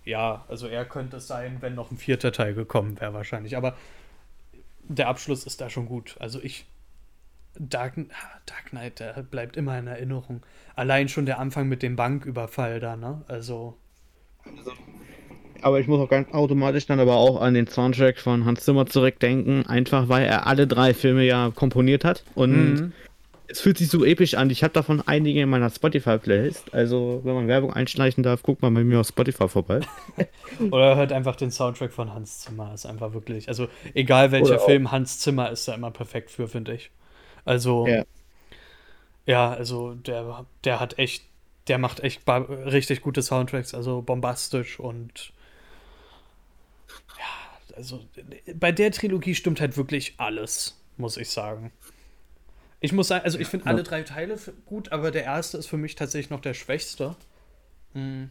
Ja, also er könnte es sein, wenn noch ein vierter Teil gekommen wäre, wahrscheinlich. Aber der Abschluss ist da schon gut. Also ich. Dark, Dark Knight, der bleibt immer in Erinnerung. Allein schon der Anfang mit dem Banküberfall da, ne? Also. also aber ich muss auch ganz automatisch dann aber auch an den Soundtrack von Hans Zimmer zurückdenken, einfach weil er alle drei Filme ja komponiert hat und mhm. es fühlt sich so episch an. Ich habe davon einige in meiner Spotify-Playlist, also wenn man Werbung einschleichen darf, guckt mal bei mir auf Spotify vorbei. [laughs] Oder hört einfach den Soundtrack von Hans Zimmer, ist einfach wirklich, also egal welcher Film, Hans Zimmer ist da immer perfekt für, finde ich. Also, ja. ja, also der, der hat echt der macht echt richtig gute Soundtracks, also bombastisch und also bei der Trilogie stimmt halt wirklich alles, muss ich sagen. Ich muss sagen, also ich finde ja. alle drei Teile gut, aber der erste ist für mich tatsächlich noch der schwächste. Mhm.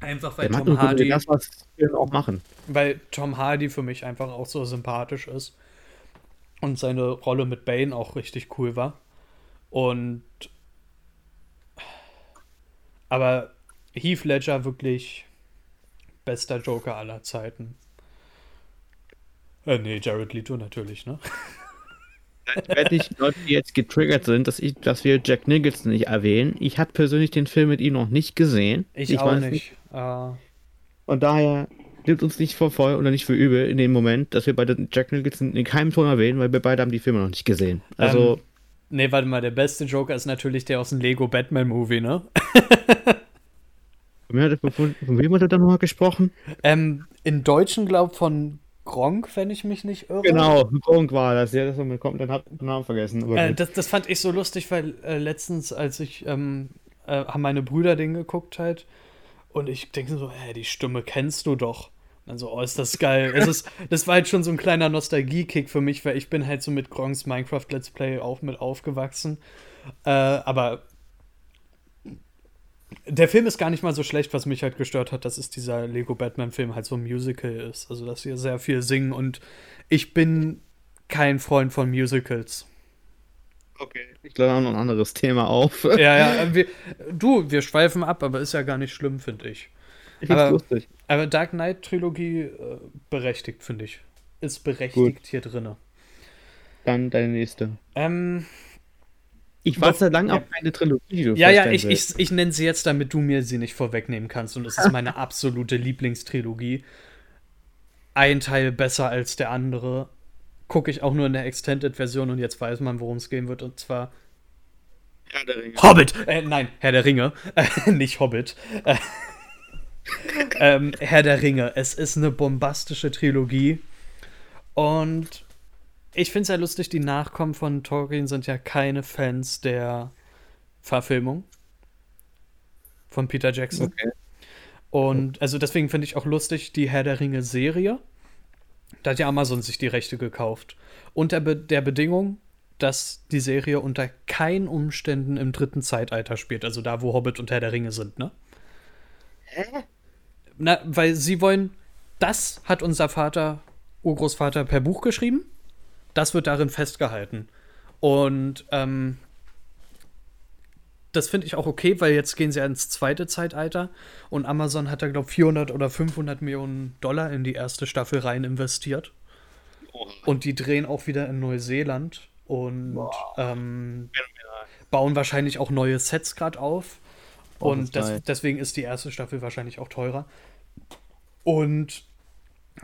Einfach weil Tom Hardy. Das, was auch machen. Weil Tom Hardy für mich einfach auch so sympathisch ist. Und seine Rolle mit Bane auch richtig cool war. Und. Aber Heath Ledger wirklich bester Joker aller Zeiten. Äh, nee, Jared Leto natürlich, ne? [laughs] Nicht Leute, die jetzt getriggert sind, dass, ich, dass wir Jack Nicholson nicht erwähnen. Ich habe persönlich den Film mit ihm noch nicht gesehen. Ich, ich auch nicht. nicht. Uh... Und daher nimmt uns nicht vor voll oder nicht für übel in dem Moment, dass wir beide Jack Nicholson in keinem Ton erwähnen, weil wir beide haben die Filme noch nicht gesehen. Also. Ähm, nee, warte mal, der beste Joker ist natürlich der aus dem Lego Batman Movie, ne? [laughs] von, wem hat er da nochmal gesprochen? Ähm, in Deutschen, glaub von Gronk, wenn ich mich nicht irre. Genau, Gronk war das. Ja, das kommt, dann hat den Namen vergessen. Äh, das, das, fand ich so lustig, weil äh, letztens, als ich, ähm, äh, haben meine Brüder den geguckt halt. Und ich denke so, hä, die Stimme kennst du doch. Und dann so, oh, ist das geil. es ist, [laughs] das war halt schon so ein kleiner Nostalgie-Kick für mich, weil ich bin halt so mit Gronks Minecraft Let's Play auch mit aufgewachsen. Äh, aber der Film ist gar nicht mal so schlecht, was mich halt gestört hat, dass es dieser Lego Batman-Film halt so ein Musical ist. Also, dass sie sehr viel singen und ich bin kein Freund von Musicals. Okay. Ich glaube, noch ein anderes Thema auf. [laughs] Ja, ja. [laughs] Wir, du, wir schweifen ab, aber ist ja gar nicht schlimm, finde ich. Ich aber, lustig. Aber Dark Knight Trilogie äh, berechtigt, finde ich. Ist berechtigt Gut. hier drinne. Dann deine nächste. Ähm, ich warte seit langem auf eine Trilogie. Ja, ja, ich, ich, ich nenne sie jetzt, damit du mir sie nicht vorwegnehmen kannst. Und es ist meine [laughs] absolute Lieblingstrilogie. Ein Teil besser als der andere. Gucke ich auch nur in der Extended-Version und jetzt weiß man, worum es gehen wird. Und zwar. Herr der Ringe. Hobbit! Äh, nein, Herr der Ringe. [laughs] Nicht Hobbit. Äh, [laughs] ähm, Herr der Ringe. Es ist eine bombastische Trilogie. Und ich finde es ja lustig, die Nachkommen von Tolkien sind ja keine Fans der Verfilmung von Peter Jackson. Okay. Und also deswegen finde ich auch lustig die Herr der Ringe Serie. Da hat ja Amazon sich die Rechte gekauft. Unter Be der Bedingung, dass die Serie unter keinen Umständen im dritten Zeitalter spielt. Also da, wo Hobbit und Herr der Ringe sind, ne? Hä? Na, weil sie wollen, das hat unser Vater, Urgroßvater per Buch geschrieben das wird darin festgehalten. Und ähm, das finde ich auch okay, weil jetzt gehen sie ins zweite Zeitalter und Amazon hat da, glaube ich, 400 oder 500 Millionen Dollar in die erste Staffel rein investiert. Und die drehen auch wieder in Neuseeland und ähm, bauen wahrscheinlich auch neue Sets gerade auf. Oh, und das, deswegen ist die erste Staffel wahrscheinlich auch teurer. Und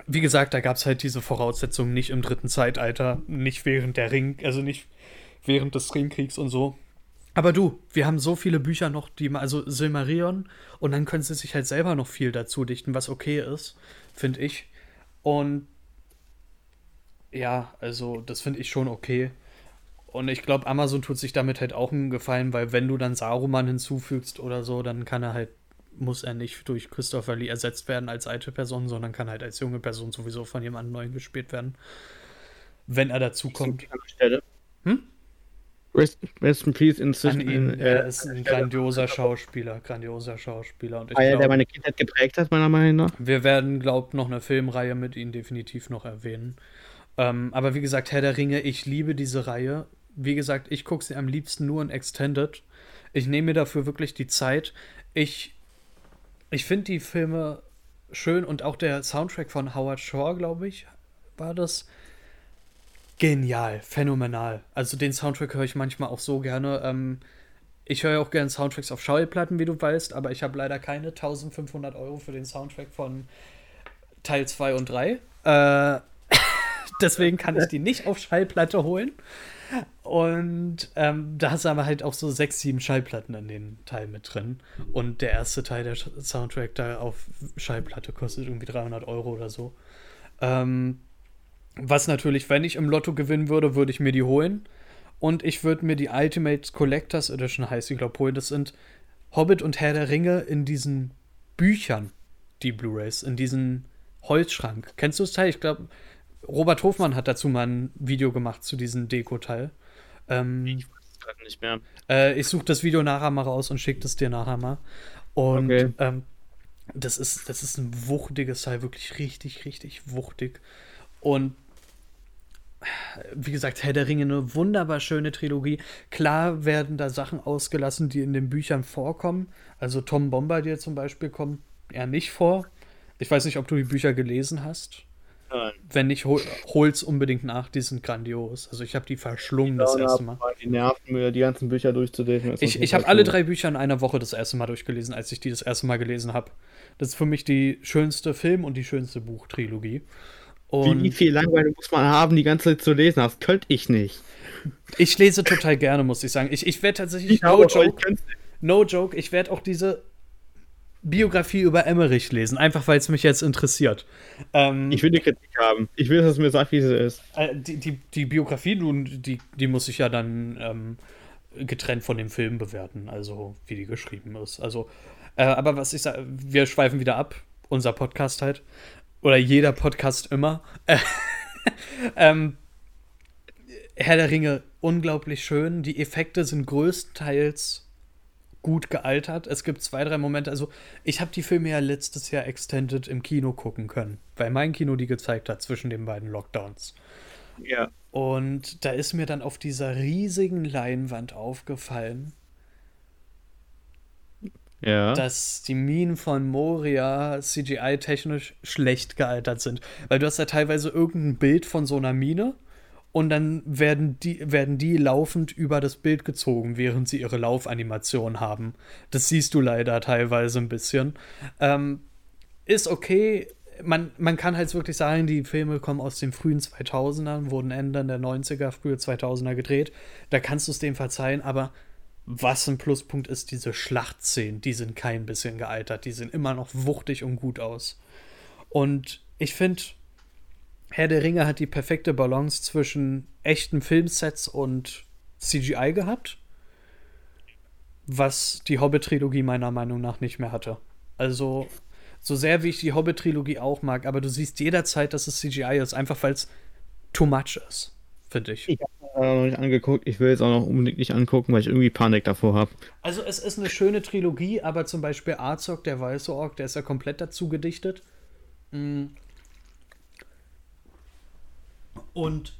wie gesagt, da gab es halt diese Voraussetzungen nicht im dritten Zeitalter, nicht während der Ring, also nicht während des Ringkriegs und so. Aber du, wir haben so viele Bücher noch, die also Silmarillion, und dann können sie sich halt selber noch viel dazu dichten, was okay ist, finde ich. Und ja, also das finde ich schon okay. Und ich glaube, Amazon tut sich damit halt auch einen Gefallen, weil wenn du dann Saruman hinzufügst oder so, dann kann er halt muss er nicht durch Christopher Lee ersetzt werden als alte Person, sondern kann halt als junge Person sowieso von jemandem neuen gespielt werden. Wenn er dazu kommt. Hm? Rest, rest in Peace inzwischen. An ihn, äh, er ist ein grandioser Schauspieler, grandioser Schauspieler. Und ich glaub, der meine Kindheit geprägt hat, meiner Meinung nach. Wir werden, glaub noch eine Filmreihe mit ihm definitiv noch erwähnen. Ähm, aber wie gesagt, Herr der Ringe, ich liebe diese Reihe. Wie gesagt, ich gucke sie am liebsten nur in Extended. Ich nehme mir dafür wirklich die Zeit. Ich ich finde die Filme schön und auch der Soundtrack von Howard Shore, glaube ich, war das genial, phänomenal. Also den Soundtrack höre ich manchmal auch so gerne. Ähm, ich höre auch gerne Soundtracks auf Schallplatten, wie du weißt, aber ich habe leider keine 1500 Euro für den Soundtrack von Teil 2 und 3. Äh, [laughs] deswegen kann ich die nicht auf Schallplatte holen. Und ähm, da hast du aber halt auch so sechs, sieben Schallplatten in den Teil mit drin. Und der erste Teil der Soundtrack da auf Schallplatte kostet irgendwie 300 Euro oder so. Ähm, was natürlich, wenn ich im Lotto gewinnen würde, würde ich mir die holen. Und ich würde mir die Ultimate Collectors Edition heißt, ich glaube, holen. Das sind Hobbit und Herr der Ringe in diesen Büchern, die Blu-Rays, in diesen Holzschrank. Kennst du das Teil? Ich glaube, Robert Hofmann hat dazu mal ein Video gemacht zu diesem Deko-Teil. Ähm, ich weiß es gerade nicht mehr. Äh, ich suche das Video nachher mal raus und schicke das dir nachher mal. Und okay. ähm, das, ist, das ist ein wuchtiges Teil, wirklich richtig, richtig wuchtig. Und wie gesagt, Herr der Ringe, eine wunderbar schöne Trilogie. Klar werden da Sachen ausgelassen, die in den Büchern vorkommen. Also Tom Bombardier zum Beispiel kommt eher nicht vor. Ich weiß nicht, ob du die Bücher gelesen hast. Wenn nicht, hol, hol's unbedingt nach, die sind grandios. Also ich habe die verschlungen das erste Mal. Die nerven mir, die ganzen Bücher durchzulesen. Ich, ich habe alle drei Bücher in einer Woche das erste Mal durchgelesen, als ich die das erste Mal gelesen habe. Das ist für mich die schönste Film- und die schönste Buchtrilogie. Und Wie viel Langweile muss man haben, die ganze Zeit zu lesen? Das könnte ich nicht. Ich lese total gerne, muss ich sagen. Ich, ich werde tatsächlich, ich no joke, no joke, ich werde auch diese Biografie über Emmerich lesen, einfach weil es mich jetzt interessiert. Ähm, ich will die Kritik haben. Ich will, dass es mir sagt, wie sie ist. Äh, die, die, die, Biografie, die, die muss ich ja dann ähm, getrennt von dem Film bewerten, also wie die geschrieben ist. Also, äh, aber was ich sage, wir schweifen wieder ab, unser Podcast halt. Oder jeder Podcast immer. [laughs] ähm, Herr der Ringe, unglaublich schön. Die Effekte sind größtenteils gut gealtert. Es gibt zwei, drei Momente. Also, ich habe die Filme ja letztes Jahr extended im Kino gucken können, weil mein Kino die gezeigt hat zwischen den beiden Lockdowns. Ja. Und da ist mir dann auf dieser riesigen Leinwand aufgefallen, ja. dass die Minen von Moria CGI-technisch schlecht gealtert sind. Weil du hast ja teilweise irgendein Bild von so einer Mine und dann werden die, werden die laufend über das Bild gezogen, während sie ihre Laufanimation haben. Das siehst du leider teilweise ein bisschen. Ähm, ist okay. Man, man kann halt wirklich sagen, die Filme kommen aus den frühen 2000ern, wurden Ende der 90er, frühe 2000er gedreht. Da kannst du es dem verzeihen, aber was ein Pluspunkt ist, diese Schlachtszenen, die sind kein bisschen gealtert. Die sehen immer noch wuchtig und gut aus. Und ich finde, Herr der Ringe hat die perfekte Balance zwischen echten Filmsets und CGI gehabt, was die Hobbit-Trilogie meiner Meinung nach nicht mehr hatte. Also, so sehr wie ich die Hobbit-Trilogie auch mag, aber du siehst jederzeit, dass es CGI ist, einfach weil es too much ist, finde ich. Ich habe noch nicht angeguckt, ich will es auch noch unbedingt nicht angucken, weil ich irgendwie Panik davor habe. Also, es ist eine schöne Trilogie, aber zum Beispiel Azog, der weiße Ork, der ist ja komplett dazu gedichtet. Mhm und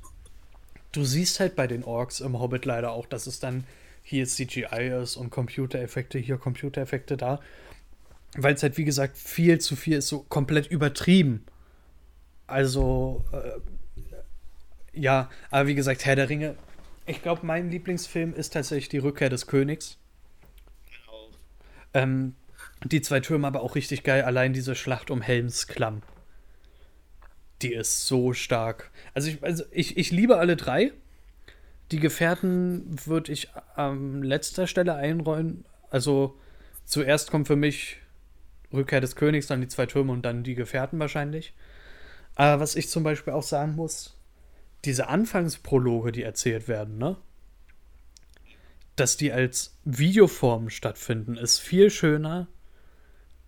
du siehst halt bei den Orks im Hobbit leider auch, dass es dann hier CGI ist und Computereffekte, hier Computereffekte da. Weil es halt, wie gesagt, viel zu viel ist, so komplett übertrieben. Also, äh, ja, aber wie gesagt, Herr der Ringe. Ich glaube, mein Lieblingsfilm ist tatsächlich Die Rückkehr des Königs. Genau. Ähm, die zwei Türme aber auch richtig geil, allein diese Schlacht um Helms Klamm die ist so stark. Also ich, also ich, ich liebe alle drei. Die Gefährten würde ich an letzter Stelle einräumen. Also zuerst kommt für mich Rückkehr des Königs, dann die zwei Türme und dann die Gefährten wahrscheinlich. Aber was ich zum Beispiel auch sagen muss, diese Anfangsprologe, die erzählt werden, ne? Dass die als Videoform stattfinden, ist viel schöner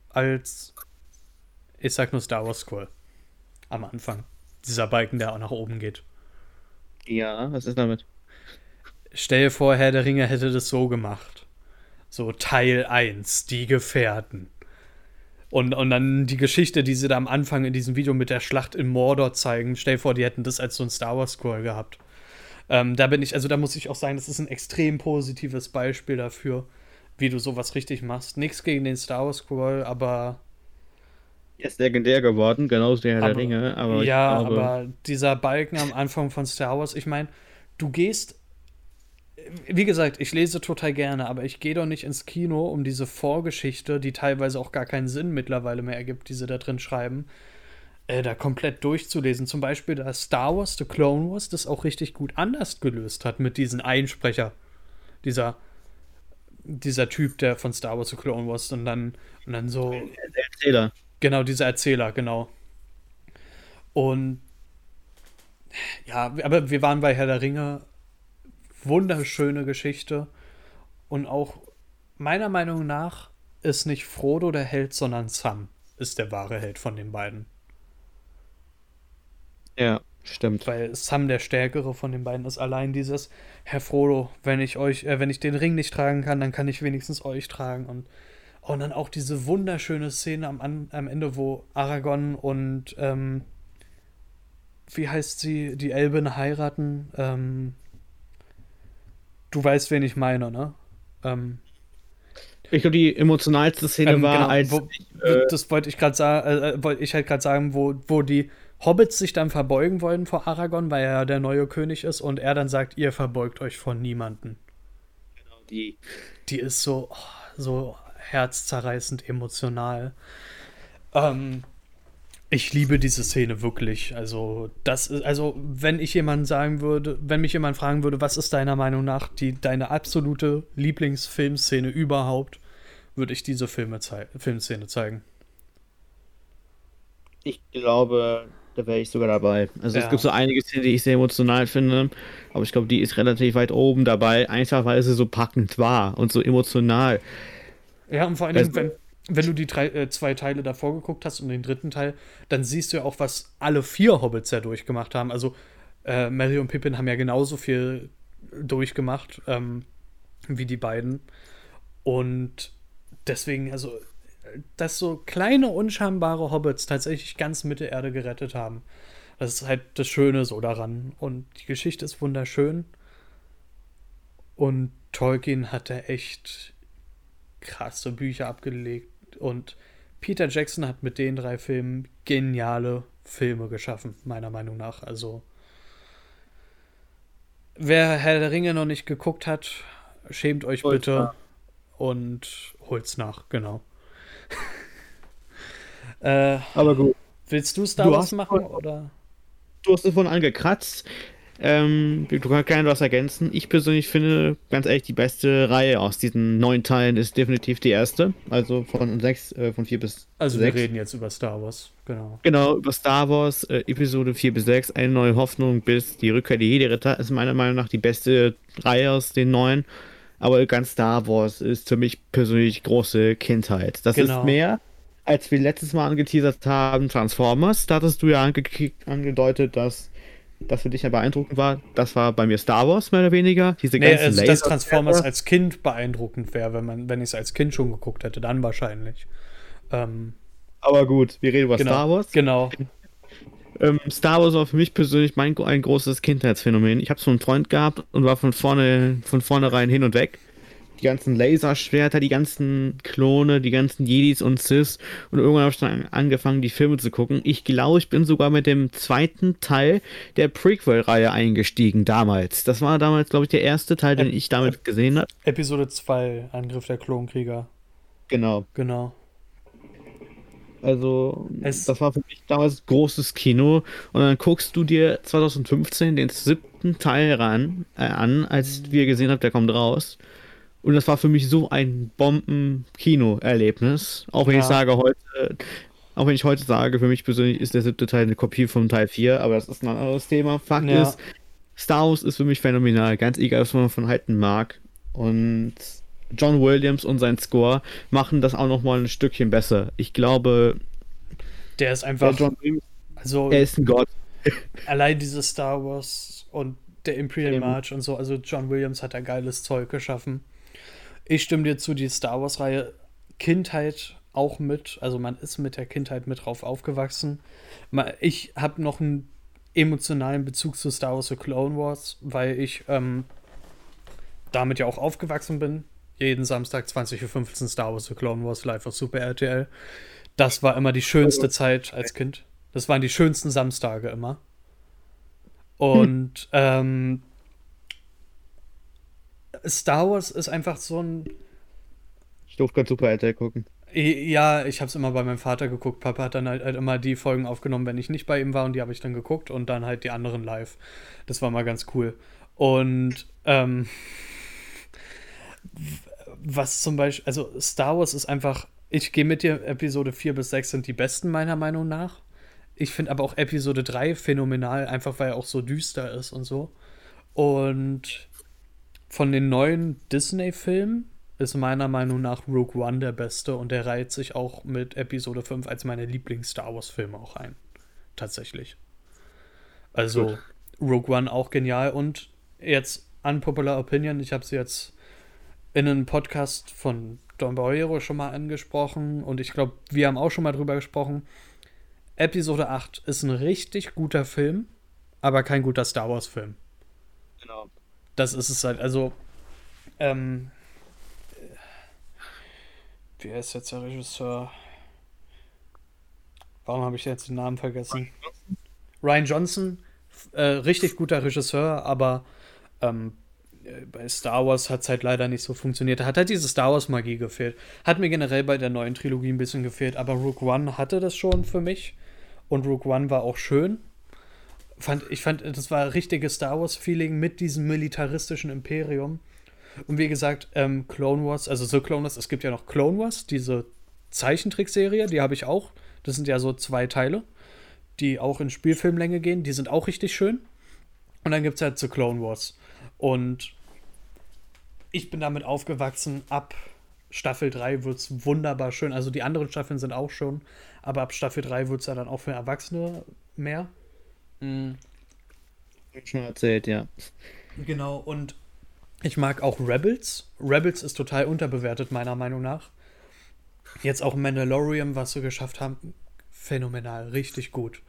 als, ich sag nur Star Wars Scroll am Anfang. Dieser Balken, der auch nach oben geht. Ja, was ist damit? Stell dir vor, Herr der Ringe hätte das so gemacht. So Teil 1, die Gefährten. Und, und dann die Geschichte, die sie da am Anfang in diesem Video mit der Schlacht in Mordor zeigen. Stell dir vor, die hätten das als so ein Star Wars Scroll gehabt. Ähm, da bin ich, also da muss ich auch sagen, das ist ein extrem positives Beispiel dafür, wie du sowas richtig machst. Nichts gegen den Star Wars Scroll, aber er ist legendär geworden, genauso der Herr der Ringe. Aber ja, glaube, aber dieser Balken am Anfang von Star Wars, ich meine, du gehst. Wie gesagt, ich lese total gerne, aber ich gehe doch nicht ins Kino, um diese Vorgeschichte, die teilweise auch gar keinen Sinn mittlerweile mehr ergibt, die sie da drin schreiben, äh, da komplett durchzulesen. Zum Beispiel, dass Star Wars, The Clone Wars, das auch richtig gut anders gelöst hat mit diesem Einsprecher. Dieser, dieser Typ, der von Star Wars The Clone Wars und dann, und dann so. Der Erzähler. Genau, dieser Erzähler, genau. Und ja, aber wir waren bei Herr der Ringe. Wunderschöne Geschichte. Und auch meiner Meinung nach ist nicht Frodo der Held, sondern Sam ist der wahre Held von den beiden. Ja, stimmt. Weil Sam der stärkere von den beiden ist. Allein dieses, Herr Frodo, wenn ich euch, äh, wenn ich den Ring nicht tragen kann, dann kann ich wenigstens euch tragen. Und und dann auch diese wunderschöne Szene am, am Ende, wo Aragorn und ähm, wie heißt sie, die Elben heiraten. Ähm, du weißt, wen ich meine, ne? Ähm, ich glaube, die emotionalste Szene ähm, war, genau, als. Wo, äh, das wollte ich gerade sagen, äh, äh, wollte ich halt gerade sagen, wo, wo die Hobbits sich dann verbeugen wollen vor Aragorn, weil er der neue König ist und er dann sagt, ihr verbeugt euch vor niemanden. Genau, die. Die ist so, oh, so herzzerreißend emotional. Ähm, ich liebe diese Szene wirklich. Also, das ist, also, wenn ich jemanden sagen würde, wenn mich jemand fragen würde, was ist deiner Meinung nach die, deine absolute Lieblingsfilmszene überhaupt, würde ich diese Filme zei Filmszene zeigen. Ich glaube, da wäre ich sogar dabei. Also Ja. es gibt so einige Szenen, die ich sehr emotional finde, aber ich glaube, die ist relativ weit oben dabei, einfach weil sie so packend war und so emotional. Ja, und vor allen Dingen, Also- wenn, wenn du die drei, äh, zwei Teile davor geguckt hast und den dritten Teil, dann siehst du ja auch, was alle vier Hobbits ja durchgemacht haben. Also, äh, Mary und Pippin haben ja genauso viel durchgemacht ähm, wie die beiden. Und deswegen, also, dass so kleine, unscheinbare Hobbits tatsächlich ganz Mittelerde gerettet haben. Das ist halt das Schöne so daran. Und die Geschichte ist wunderschön. Und Tolkien hat da echt krasse Bücher abgelegt. Und Peter Jackson hat mit den drei Filmen geniale Filme geschaffen, meiner Meinung nach. Also, wer Herr der Ringe noch nicht geguckt hat, schämt euch Holt's bitte nach. und holt's nach, genau. [laughs] äh, Aber gut. willst du Star Wars hast machen oder? Du hast davon angekratzt. Ähm, du kannst gerne was ergänzen. Ich persönlich finde, ganz ehrlich, die beste Reihe aus diesen neun Teilen ist definitiv die erste. Also von sechs, äh, von vier bis Also wir sechs. reden jetzt über Star Wars, genau. Genau, über Star Wars, äh, Episode 4 bis 6, eine neue Hoffnung bis die Rückkehr der Jedi-Ritter ist meiner Meinung nach die beste Reihe aus den neuen. Aber ganz Star Wars ist für mich persönlich große Kindheit. Das Genau. ist mehr, als wir letztes Mal angeteasert haben, Transformers. Da hattest du ja ange angedeutet, dass das für dich ja beeindruckend war. Das war bei mir Star Wars, mehr oder weniger. Diese Nee, ganzen also dass Transformers als Kind beeindruckend wäre, wenn man, wenn ich es als Kind schon geguckt hätte, dann wahrscheinlich. Ähm, Aber gut, wir reden über genau. Star Wars. Genau. Ähm, Star Wars war für mich persönlich mein, ein großes Kindheitsphänomen. Ich habe so einen Freund gehabt und war von vorne von vornherein hin und weg. Die ganzen Laserschwerter, die ganzen Klone, die ganzen Jedis und Sith. Und irgendwann habe ich dann angefangen, die Filme zu gucken. Ich glaube, ich bin sogar mit dem zweiten Teil der Prequel-Reihe eingestiegen damals. Das war damals, glaube ich, der erste Teil, den ich damit gesehen habe. Episode 2, Angriff der Klonkrieger. Genau. Genau. Also, Es- das war für mich damals großes Kino. Und dann guckst du dir 2015 den siebten Teil ran, äh, an, als wir gesehen haben, der kommt raus. Und das war für mich so ein Bomben-Kino-Erlebnis. Auch wenn Ja. ich sage heute, auch wenn ich heute sage, für mich persönlich ist der siebte Teil eine Kopie vom Teil 4, aber das ist ein anderes Thema. Fakt Ja. ist, Star Wars ist für mich phänomenal, ganz egal, was man von halten mag. Und John Williams und sein Score machen das auch nochmal ein Stückchen besser. Ich glaube, Der ist der einfach, John Williams, also er ist ein Gott. [laughs] allein dieses Star Wars und der Imperial. March und so, also John Williams hat da geiles Zeug geschaffen. Ich stimme dir zu, die Star Wars-Reihe Kindheit auch mit, also man ist mit der Kindheit mit drauf aufgewachsen. Ich habe noch einen emotionalen Bezug zu Star Wars The Clone Wars, weil ich ähm, damit ja auch aufgewachsen bin. Jeden Samstag 20.15 Uhr Star Wars The Clone Wars live auf Super RTL. Das war immer die schönste Zeit als Kind. Das waren die schönsten Samstage immer. Und ähm, Star Wars ist einfach so ein. Ich durfte gerade Super RTL gucken. Ja, ich habe es immer bei meinem Vater geguckt. Papa hat dann halt, halt immer die Folgen aufgenommen, wenn ich nicht bei ihm war und die habe ich dann geguckt und dann halt die anderen live. Das war mal ganz cool. Und ähm, was zum Beispiel, also Star Wars ist einfach, ich gehe mit dir, Episode 4 bis 6 sind die besten meiner Meinung nach. Ich finde aber auch Episode 3 phänomenal, einfach weil er auch so düster ist und so. Und von den neuen Disney-Filmen ist meiner Meinung nach Rogue One der beste und der reiht sich auch mit Episode 5 als meine Lieblings-Star Wars-Filme auch ein. Tatsächlich. Also Gut. Rogue One auch genial und jetzt unpopular opinion, ich habe es jetzt in einem Podcast von Don Boyero schon mal angesprochen und ich glaube, wir haben auch schon mal drüber gesprochen. Episode 8 ist ein richtig guter Film, aber kein guter Star Wars-Film. Genau. Das ist es halt. Also, ähm, wie heißt jetzt der Regisseur? Warum habe ich jetzt den Namen vergessen? Ryan Johnson, äh, richtig guter Regisseur, aber ähm, bei Star Wars hat es halt leider nicht so funktioniert. Da hat halt diese Star Wars-Magie gefehlt. Hat mir generell bei der neuen Trilogie ein bisschen gefehlt, aber Rook One hatte das schon für mich. Und Rook One war auch schön. Fand, ich fand, das war richtiges Star Wars-Feeling mit diesem militaristischen Imperium. Und wie gesagt, ähm, Clone Wars, also so Clone Wars, es gibt ja noch Clone Wars, diese Zeichentrickserie, die habe ich auch. Das sind ja so zwei Teile, die auch in Spielfilmlänge gehen. Die sind auch richtig schön. Und dann gibt es halt The Clone Wars. Und ich bin damit aufgewachsen. Ab Staffel 3 wird es wunderbar schön. Also die anderen Staffeln sind auch schon, aber ab Staffel 3 wird es ja dann auch für Erwachsene mehr. Mhm. Schon erzählt, ja. Genau, und ich mag auch Rebels. Rebels ist total unterbewertet, meiner Meinung nach. Jetzt auch Mandalorian, was sie geschafft haben, phänomenal, richtig gut.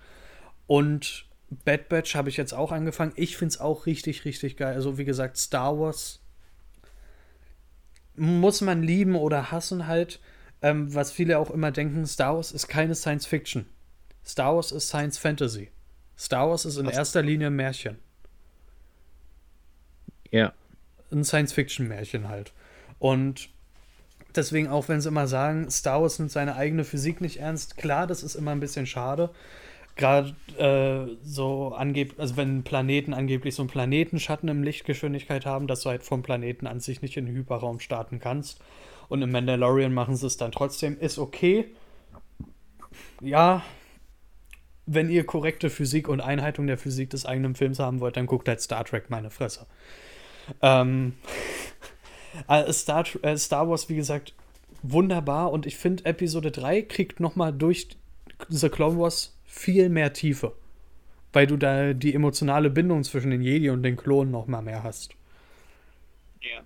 Und Bad Batch habe ich jetzt auch angefangen. Ich finde es auch richtig, richtig geil. Also, wie gesagt, Star Wars muss man lieben oder hassen halt. Ähm, was viele auch immer denken, Star Wars ist keine Science Fiction. Star Wars ist Science Fantasy. Star Wars ist in was? erster Linie ein Märchen. Ja. Ein Science-Fiction-Märchen halt. Und deswegen, auch wenn sie immer sagen, Star Wars nimmt seine eigene Physik nicht ernst, klar, das ist immer ein bisschen schade gerade äh, so angeblich, also wenn Planeten angeblich so einen Planetenschatten im Lichtgeschwindigkeit haben, dass du halt vom Planeten an sich nicht in den Hyperraum starten kannst. Und im Mandalorian machen sie es dann trotzdem. Ist okay. Ja, wenn ihr korrekte Physik und Einhaltung der Physik des eigenen Films haben wollt, dann guckt halt Star Trek, meine Fresse. Ähm, [laughs] äh, Star, äh, Star Wars, wie gesagt, wunderbar und ich finde, Episode 3 kriegt nochmal durch The Clone Wars viel mehr Tiefe. Weil du da die emotionale Bindung zwischen den Jedi und den Klonen noch mal mehr hast. Ja.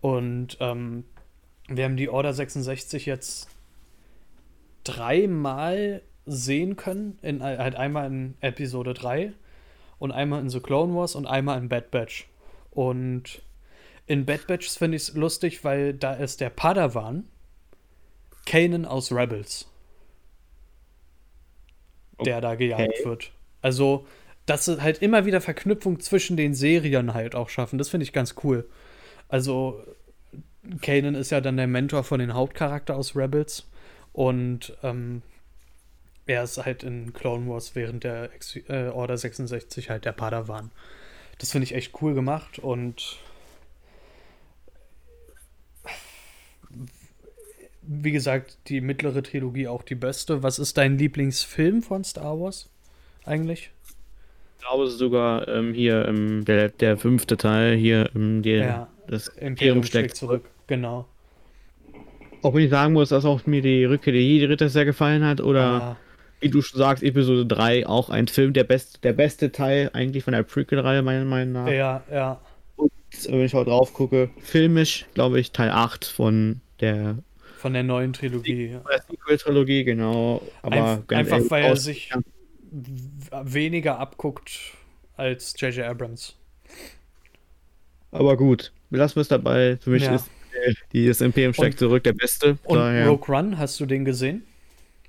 Und ähm, wir haben die Order 66 jetzt dreimal sehen können. In, halt einmal in Episode 3 und einmal in The Clone Wars und einmal in Bad Batch. Und in Bad Batch finde ich es lustig, weil da ist der Padawan Kanan aus Rebels der da gejagt okay. wird. Also, dass sie halt immer wieder Verknüpfung zwischen den Serien halt auch schaffen. Das finde ich ganz cool. Also, Kanan ist ja dann der Mentor von den Hauptcharakter aus Rebels. Und ähm, er ist halt in Clone Wars während der Ex äh, Order 66 halt der Padawan. Das finde ich echt cool gemacht und wie gesagt, die mittlere Trilogie auch die beste. Was ist dein Lieblingsfilm von Star Wars eigentlich? Ich glaube sogar ähm, hier ähm, der, der fünfte Teil hier ähm, die, ja, das Imperium steckt zurück. Genau. Auch wenn ich sagen muss, dass auch mir die Rückkehr der Jedi-Ritter sehr gefallen hat oder ah. Wie du schon sagst, Episode 3 auch ein Film, der, best, der beste Teil eigentlich von der Prequel-Reihe meiner Meinung nach. Ja, ja. Und wenn ich heute drauf gucke, filmisch, glaube ich, Teil 8 von der von der neuen Trilogie. Der Sequel-Trilogie, genau. Aber Einf einfach weil er sich weniger abguckt als J.J. Abrams. Aber gut, wir lassen es dabei. Für mich ja. ist die das Imperium steckt zurück der beste. Und daher. Rogue Run, hast du den gesehen?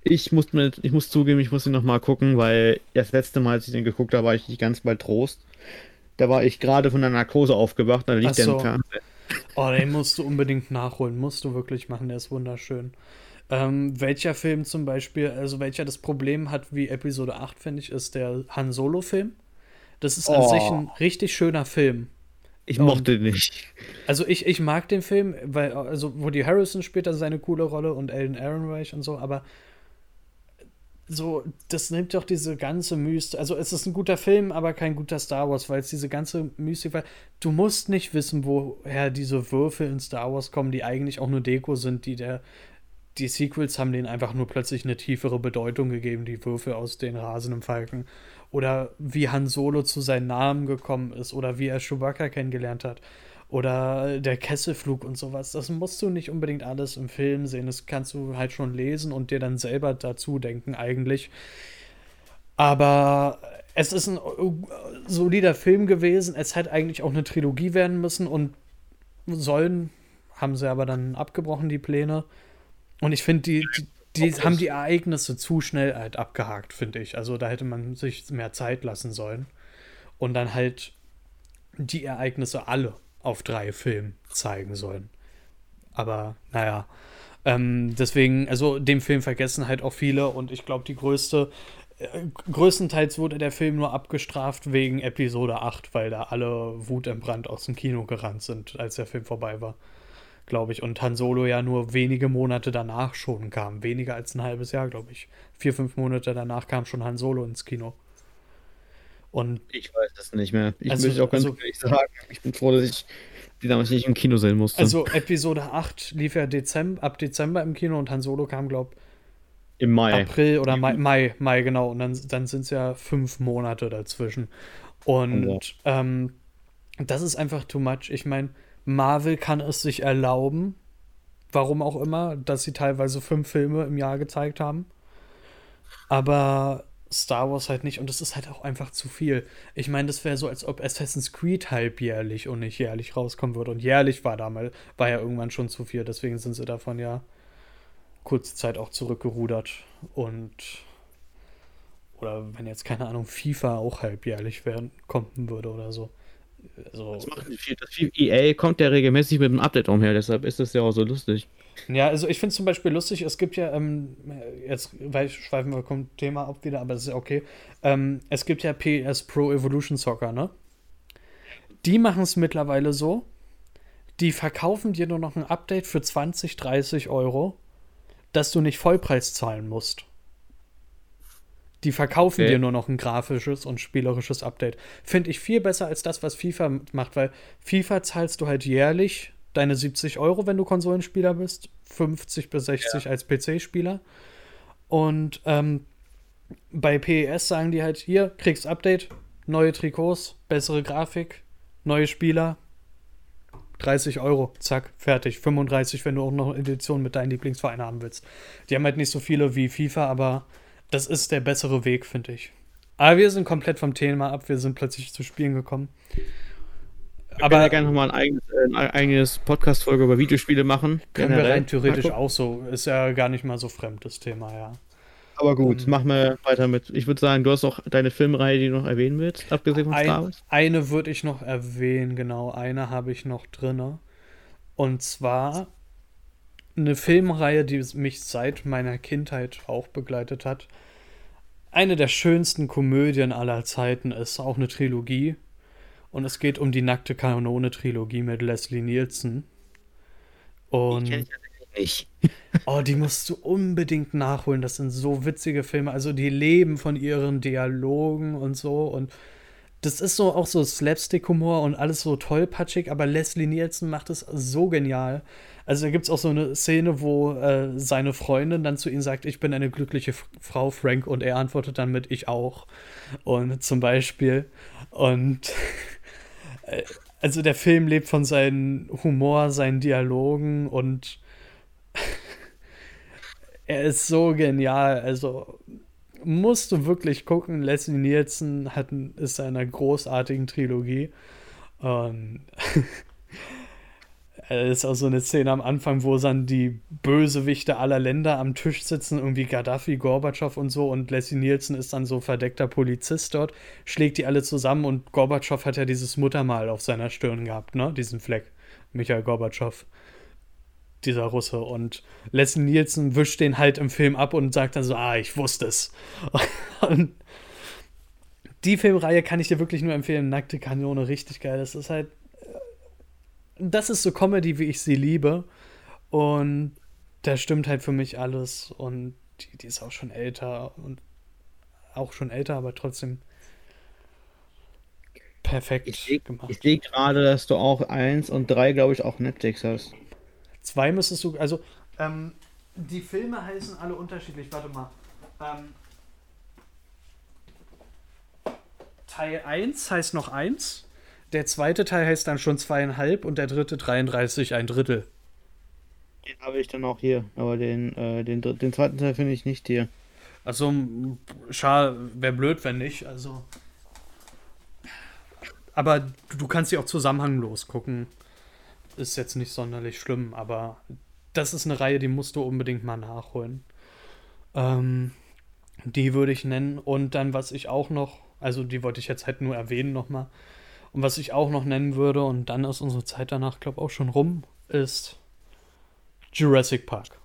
Ich muss, mit, ich muss zugeben, ich muss ihn nochmal gucken, weil das letzte Mal, als ich den geguckt habe, war ich nicht ganz bei Trost. Da war ich gerade von der Narkose aufgewacht, da liegt so. der im Fernsehen. Oh, den musst du unbedingt nachholen. Musst du wirklich machen, der ist wunderschön. Ähm, welcher Film zum Beispiel, also welcher das Problem hat wie Episode 8, finde ich, ist der Han Solo-Film. Das ist an oh. sich ein richtig schöner Film. Ich mochte und, nicht. Also ich, ich mag den Film, weil, also Woody Harrison spielt da seine coole Rolle und Alan Ehrenreich und so, aber so, das nimmt doch diese ganze Mystik. Also, es ist ein guter Film, aber kein guter Star Wars, weil es diese ganze Mystik, weil du musst nicht wissen, woher diese Würfel in Star Wars kommen, die eigentlich auch nur Deko sind, die der. Die Sequels haben denen einfach nur plötzlich eine tiefere Bedeutung gegeben, die Würfel aus den rasenden Falken. Oder wie Han Solo zu seinem Namen gekommen ist, oder wie er Chewbacca kennengelernt hat. Oder der Kesselflug und sowas. Das musst du nicht unbedingt alles im Film sehen. Das kannst du halt schon lesen und dir dann selber dazu denken, eigentlich. Aber es ist ein solider Film gewesen. Es hätte eigentlich auch eine Trilogie werden müssen und sollen, haben sie aber dann abgebrochen, die Pläne. Und ich finde, die, die, die haben die Ereignisse zu schnell halt abgehakt, finde ich. Also da hätte man sich mehr Zeit lassen sollen. Und dann halt die Ereignisse alle auf drei Filmen zeigen sollen. Aber naja, ähm, deswegen, also dem Film vergessen halt auch viele und ich glaube, die größte, äh, größtenteils wurde der Film nur abgestraft wegen Episode 8, weil da alle wutentbrannt aus dem Kino gerannt sind, als der Film vorbei war glaube ich. Und Han Solo ja nur wenige Monate danach schon kam. Weniger als ein halbes Jahr, glaube ich. Vier, fünf Monate danach kam schon Han Solo ins Kino. Und ich weiß das nicht mehr. Ich also, möchte auch ganz also, ehrlich sagen, ich bin froh, dass ich die damals nicht im Kino sehen musste. Also Episode 8 lief ja Dezember, ab Dezember im Kino und Han Solo kam, glaube ich, im Mai. April oder Mai, Mai, Mai, genau. Und dann, dann sind es ja fünf Monate dazwischen. Und ja. ähm, das ist einfach too much. Ich meine, Marvel kann es sich erlauben, warum auch immer, dass sie teilweise fünf Filme im Jahr gezeigt haben. Aber Star Wars halt nicht und das ist halt auch einfach zu viel. Ich meine, das wäre so, als ob Assassin's Creed halbjährlich und nicht jährlich rauskommen würde. Und jährlich war damals, war ja irgendwann schon zu viel, deswegen sind sie davon ja kurze Zeit auch zurückgerudert. Und oder wenn jetzt, keine Ahnung, FIFA auch halbjährlich werden, kommen würde oder so. Also, das macht nicht viel. Das. EA kommt ja regelmäßig mit einem Update umher, deshalb ist das ja auch so lustig. Ja, also ich finde es zum Beispiel lustig, es gibt ja, ähm, jetzt weil ich schweifen wir vom Thema ab wieder, aber das ist ja okay. Ähm, es gibt ja PS Pro Evolution Soccer, ne? Die machen es mittlerweile so, die verkaufen dir nur noch ein Update für 20, 30 Euro, dass du nicht Vollpreis zahlen musst. Die verkaufen okay. dir nur noch ein grafisches und spielerisches Update. Finde ich viel besser als das, was FIFA macht, weil FIFA zahlst du halt jährlich deine 70 Euro, wenn du Konsolenspieler bist, 50 bis 60 ja. als PC-Spieler. Und ähm, bei PES sagen die halt, hier, kriegst Update, neue Trikots, bessere Grafik, neue Spieler, 30 Euro, zack, fertig. 35, wenn du auch noch eine Edition mit deinen Lieblingsvereinen haben willst. Die haben halt nicht so viele wie FIFA, aber das ist der bessere Weg, finde ich. Aber wir sind komplett vom Thema ab, wir sind plötzlich zu Spielen gekommen. Wir aber ja gerne nochmal ein eigenes, äh, ein eigenes Podcast-Folge über Videospiele machen. Können generell. wir rein theoretisch auch so. Ist ja gar nicht mal so fremd, das Thema, ja. Aber gut, um, machen wir weiter mit. Ich würde sagen, du hast auch deine Filmreihe, die du noch erwähnen willst, abgesehen von Star Wars. Eine würde ich noch erwähnen, genau. Eine habe ich noch drin. Und zwar eine Filmreihe, die mich seit meiner Kindheit auch begleitet hat. Eine der schönsten Komödien aller Zeiten ist auch eine Trilogie. Und es geht um die nackte Kanone-Trilogie mit Leslie Nielsen. Und. Die ich [laughs] oh, die musst du unbedingt nachholen. Das sind so witzige Filme. Also, die leben von ihren Dialogen und so. Und das ist so auch so Slapstick-Humor und alles so tollpatschig, aber Leslie Nielsen macht es so genial. Also da gibt es auch so eine Szene, wo äh, seine Freundin dann zu ihm sagt, ich bin eine glückliche Frau, Frank, und er antwortet dann mit, ich auch. Und zum Beispiel. Und [laughs] also der Film lebt von seinem Humor, seinen Dialogen und [laughs] er ist so genial. Also musst du wirklich gucken. Leslie Nielsen hat, ist einer großartigen Trilogie. Und [laughs] es ist auch so eine Szene am Anfang, wo dann die Bösewichte aller Länder am Tisch sitzen, irgendwie Gaddafi, Gorbatschow und so, und Leslie Nielsen ist dann so verdeckter Polizist dort, schlägt die alle zusammen und Gorbatschow hat ja dieses Muttermal auf seiner Stirn gehabt, ne? Diesen Fleck. Michael Gorbatschow. Dieser Russe. Und Leslie Nielsen wischt den halt im Film ab und sagt dann so, ah, ich wusste es. [laughs] und die Filmreihe kann ich dir wirklich nur empfehlen. Nackte Kanone, richtig geil. Das ist halt das ist so Comedy, wie ich sie liebe. Und da stimmt halt für mich alles. Und die, die ist auch schon älter und auch schon älter, aber trotzdem perfekt ich seh, gemacht. Ich sehe gerade, dass du auch eins und drei, glaube ich, auch Netflix hast. Zwei müsstest du, also ähm, die Filme heißen alle unterschiedlich. Warte mal. Ähm, Teil 1 heißt noch 1. Der zweite Teil heißt dann schon zweieinhalb und der dritte 33, ein Drittel. Den habe ich dann auch hier, aber den, äh, den, den zweiten Teil finde ich nicht hier. Also, schade, wäre blöd, wenn nicht. Also. Aber du kannst sie auch zusammenhanglos gucken. Ist jetzt nicht sonderlich schlimm, aber das ist eine Reihe, die musst du unbedingt mal nachholen. Ähm, die würde ich nennen. Und dann, was ich auch noch, also die wollte ich jetzt halt nur erwähnen nochmal. Und was ich auch noch nennen würde, und dann ist unsere Zeit danach, glaube ich, auch schon rum, ist Jurassic Park.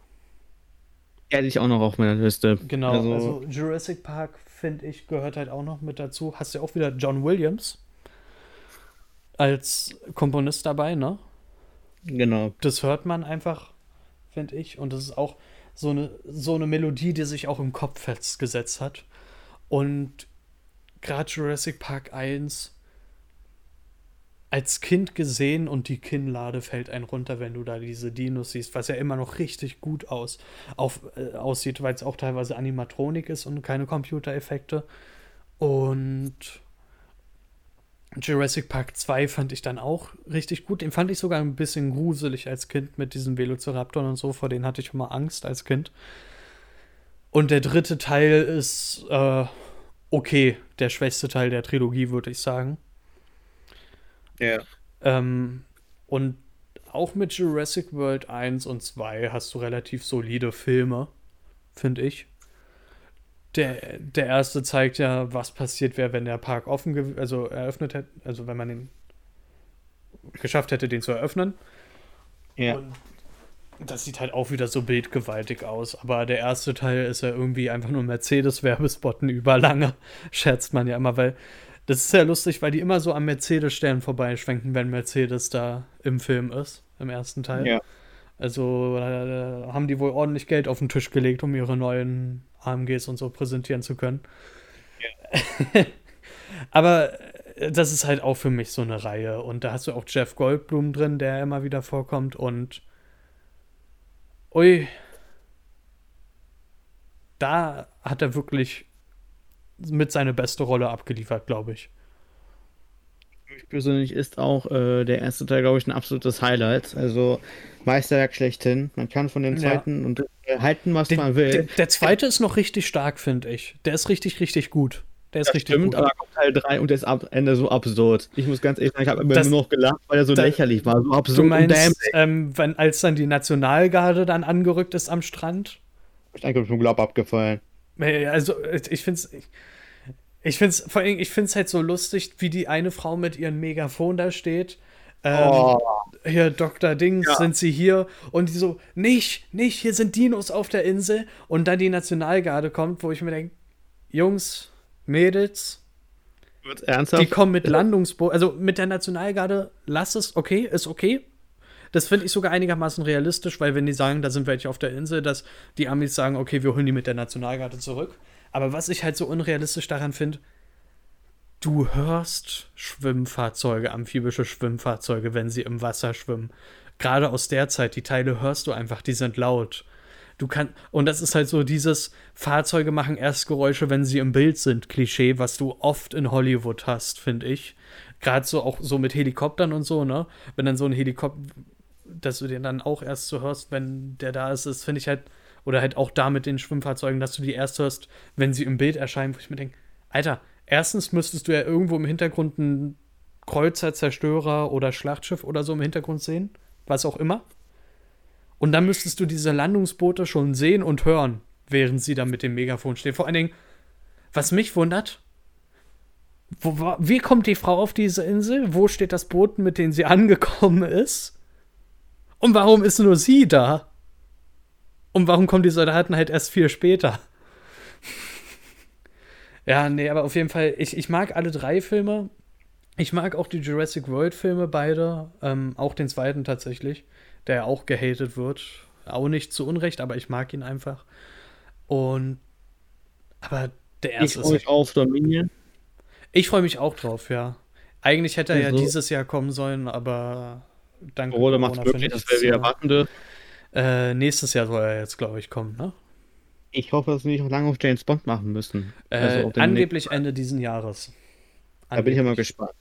Hätte ich auch noch auf meiner Liste. Genau, also, also Jurassic Park, finde ich, gehört halt auch noch mit dazu. Hast ja auch wieder John Williams als Komponist dabei, ne? Genau. Das hört man einfach, finde ich. Und das ist auch so eine, so eine Melodie, die sich auch im Kopf festgesetzt hat. Und gerade Jurassic Park 1 als Kind gesehen und die Kinnlade fällt ein runter, wenn du da diese Dinos siehst, was ja immer noch richtig gut aus, auf, äh, aussieht, weil es auch teilweise Animatronik ist und keine Computereffekte. Und Jurassic Park 2 fand ich dann auch richtig gut. Den fand ich sogar ein bisschen gruselig als Kind mit diesen Velociraptoren und so. Vor denen hatte ich immer Angst als Kind. Und der dritte Teil ist äh, okay, der schwächste Teil der Trilogie, würde ich sagen. Ja. Ähm, und auch mit Jurassic World 1 und 2 hast du relativ solide Filme, finde ich. Der, der erste zeigt ja, was passiert wäre, wenn der Park offen, also eröffnet hätte, also wenn man den geschafft hätte, den zu eröffnen. Ja. Und das sieht halt auch wieder so bildgewaltig aus. Aber der erste Teil ist ja irgendwie einfach nur Mercedes-Werbespotten überlange, [laughs] scherzt man ja immer, weil das ist ja lustig, weil die immer so am Mercedes-Stern vorbeischwenken, wenn Mercedes da im Film ist, im ersten Teil. Ja. Also äh, haben die wohl ordentlich Geld auf den Tisch gelegt, um ihre neuen AMGs und so präsentieren zu können. Ja. [laughs] Aber äh, das ist halt auch für mich so eine Reihe. Und da hast du auch Jeff Goldblum drin, der immer wieder vorkommt. Und ui, da hat er wirklich mit seine beste Rolle abgeliefert, glaube ich. Für mich persönlich ist auch äh, der erste Teil, glaube ich, ein absolutes Highlight. Also Meisterwerk schlechthin. Man kann von den zweiten ja. und äh, halten, was den, man will. Der, der zweite ist noch richtig stark, finde ich. Der ist richtig, richtig gut. Der ist das richtig stimmt, gut. aber kommt Teil 3 und der ist am Ende so absurd. Ich muss ganz ehrlich sagen, ich habe immer nur noch gelacht, weil er so das, lächerlich war. So absurd du meinst, ähm, wenn, als dann die Nationalgarde dann angerückt ist am Strand? Ich denke, ich bin Glaub abgefallen. Also, ich finde es. Ich, finde es vor allem, ich finde es halt so lustig, wie die eine Frau mit ihrem Megafon da steht. Ähm, oh. Hier, Dr. Dings, Ja. sind sie hier? Und die so, nicht, nicht, hier sind Dinos auf der Insel. Und dann die Nationalgarde kommt, wo ich mir denke, Jungs, Mädels, Wird's ernsthaft? die kommen mit Landungsboot, also mit der Nationalgarde, lass es, okay, ist okay. Das finde ich sogar einigermaßen realistisch, weil wenn die sagen, da sind welche auf der Insel, dass die Amis sagen, okay, wir holen die mit der Nationalgarde zurück. Aber was ich halt so unrealistisch daran finde, du hörst Schwimmfahrzeuge, amphibische Schwimmfahrzeuge, wenn sie im Wasser schwimmen. Gerade aus der Zeit, die Teile hörst du einfach, die sind laut. Du kannst, und das ist halt so dieses Fahrzeuge machen erst Geräusche, wenn sie im Bild sind, Klischee, was du oft in Hollywood hast, finde ich. Gerade so auch so mit Helikoptern und so, ne? Wenn dann so ein Helikopter, dass du den dann auch erst so hörst, wenn der da ist, das finde ich halt, oder halt auch da mit den Schwimmfahrzeugen, dass du die erst hörst, wenn sie im Bild erscheinen, wo ich mir denke, Alter, erstens müsstest du ja irgendwo im Hintergrund einen Kreuzer, Zerstörer oder Schlachtschiff oder so im Hintergrund sehen, was auch immer. Und dann müsstest du diese Landungsboote schon sehen und hören, während sie da mit dem Megafon stehen. Vor allen Dingen, was mich wundert, wo, wie kommt die Frau auf diese Insel? Wo steht das Boot, mit dem sie [laughs] angekommen ist? Und warum ist nur sie da? Und warum kommen die Soldaten halt erst viel später? [laughs] ja, nee, aber auf jeden Fall, ich, ich mag alle drei Filme. Ich mag auch die Jurassic World-Filme beide. Ähm, auch den zweiten tatsächlich, der ja auch gehatet wird. Auch nicht zu Unrecht, aber ich mag ihn einfach. Und. Aber der Ich erste freue ist. mich auf Dominion. Ich freue mich auch drauf, ja. Eigentlich hätte er ja Also- dieses Jahr kommen sollen, aber danke Corona macht für möglich, dass nichts, wir wieder ja. Äh, nächstes Jahr soll er jetzt, glaube ich, kommen, ne? Ich hoffe, dass wir nicht noch lange auf James Bond machen müssen. Äh, Also angeblich Ende diesen Jahres. Da bin ich ja mal Angeblich. gespannt.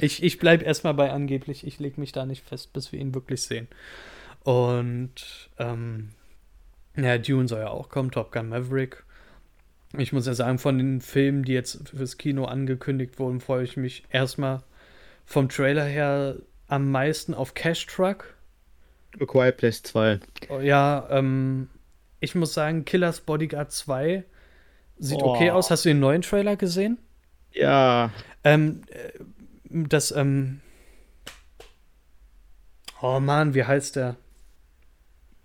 Ich, ich bleibe erstmal bei angeblich. Ich lege mich da nicht fest, bis wir ihn wirklich sehen. Und ähm, ja, Dune soll ja auch kommen, Top Gun Maverick. Ich muss ja sagen, von den Filmen, die jetzt fürs Kino angekündigt wurden, freue ich mich erstmal vom Trailer her am meisten auf Cash Truck. A Quiet Place 2. Oh, Ja, ähm, ich muss sagen, Killers Bodyguard 2 sieht Oh. okay aus. Hast du den neuen Trailer gesehen? Ja. Ähm, äh, das, ähm. Oh Mann, wie heißt der?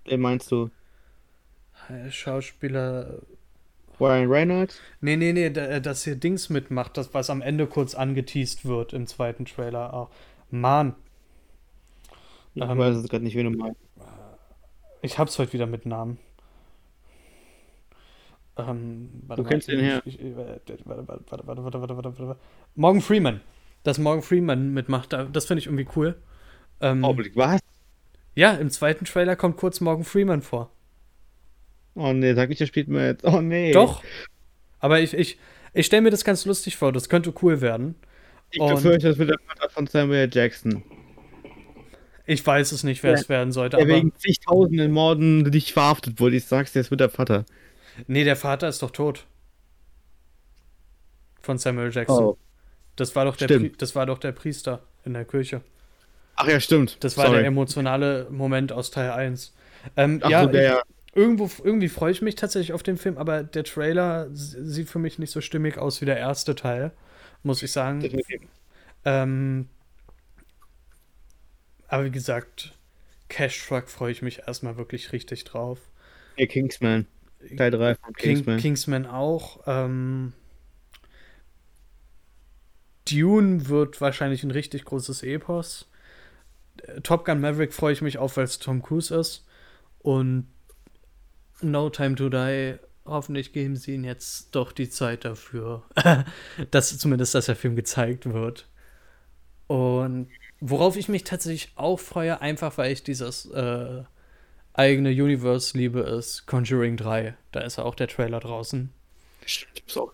Wen meinst du? Äh, Schauspieler. Ryan Reynolds? Nee, nee, nee, da- das hier Dings mitmacht, das, was am Ende kurz angeteased wird im zweiten Trailer auch. Mann, ich ähm, weiß es gerade nicht, wen du meinst. Ich hab's heute wieder mit Namen. Ähm, warte, du kennst den her. warte, warte, warte, warte, warte, warte, Morgan Freeman. Dass Morgan Freeman mitmacht, das finde ich irgendwie cool. Ähm, Augenblick, was? Ja, im zweiten Trailer kommt kurz Morgan Freeman vor. Oh nee, sag ich, er spielt mit. Oh nee. Doch. Aber ich, ich, ich stelle mir das ganz lustig vor, das könnte cool werden. Ich befürchte, das wird der Vater von Samuel Jackson. Ich weiß es nicht, wer Ja. es werden sollte, Der aber. wegen zigtausenden Morden nicht verhaftet wurde. Ich sag's dir, es wird der Vater. Nee, der Vater ist doch tot. Von Samuel Jackson. Oh. Das war doch der. Pri das war doch der Priester in der Kirche. Ach ja, stimmt. Das war Sorry. der emotionale Moment aus Teil 1. Ähm, Ach ja, so, der, ja. irgendwo, irgendwie freue ich mich tatsächlich auf den Film, aber der Trailer sieht für mich nicht so stimmig aus wie der erste Teil, muss ich sagen. Ähm, aber wie gesagt, Cash Truck freue ich mich erstmal wirklich richtig drauf. Nee, Kingsman. Teil 3 von King, Kingsman. Kingsman auch. Ähm, Dune wird wahrscheinlich ein richtig großes Epos. Top Gun Maverick freue ich mich auf, weil es Tom Cruise ist. Und No Time to Die, hoffentlich geben sie ihnen jetzt doch die Zeit dafür, [laughs] dass zumindest, dass der Film gezeigt wird. Und worauf ich mich tatsächlich auch freue, einfach weil ich dieses äh, eigene Universe liebe, ist Conjuring 3. Da ist ja auch der Trailer draußen. Stimmt, ich hab's auch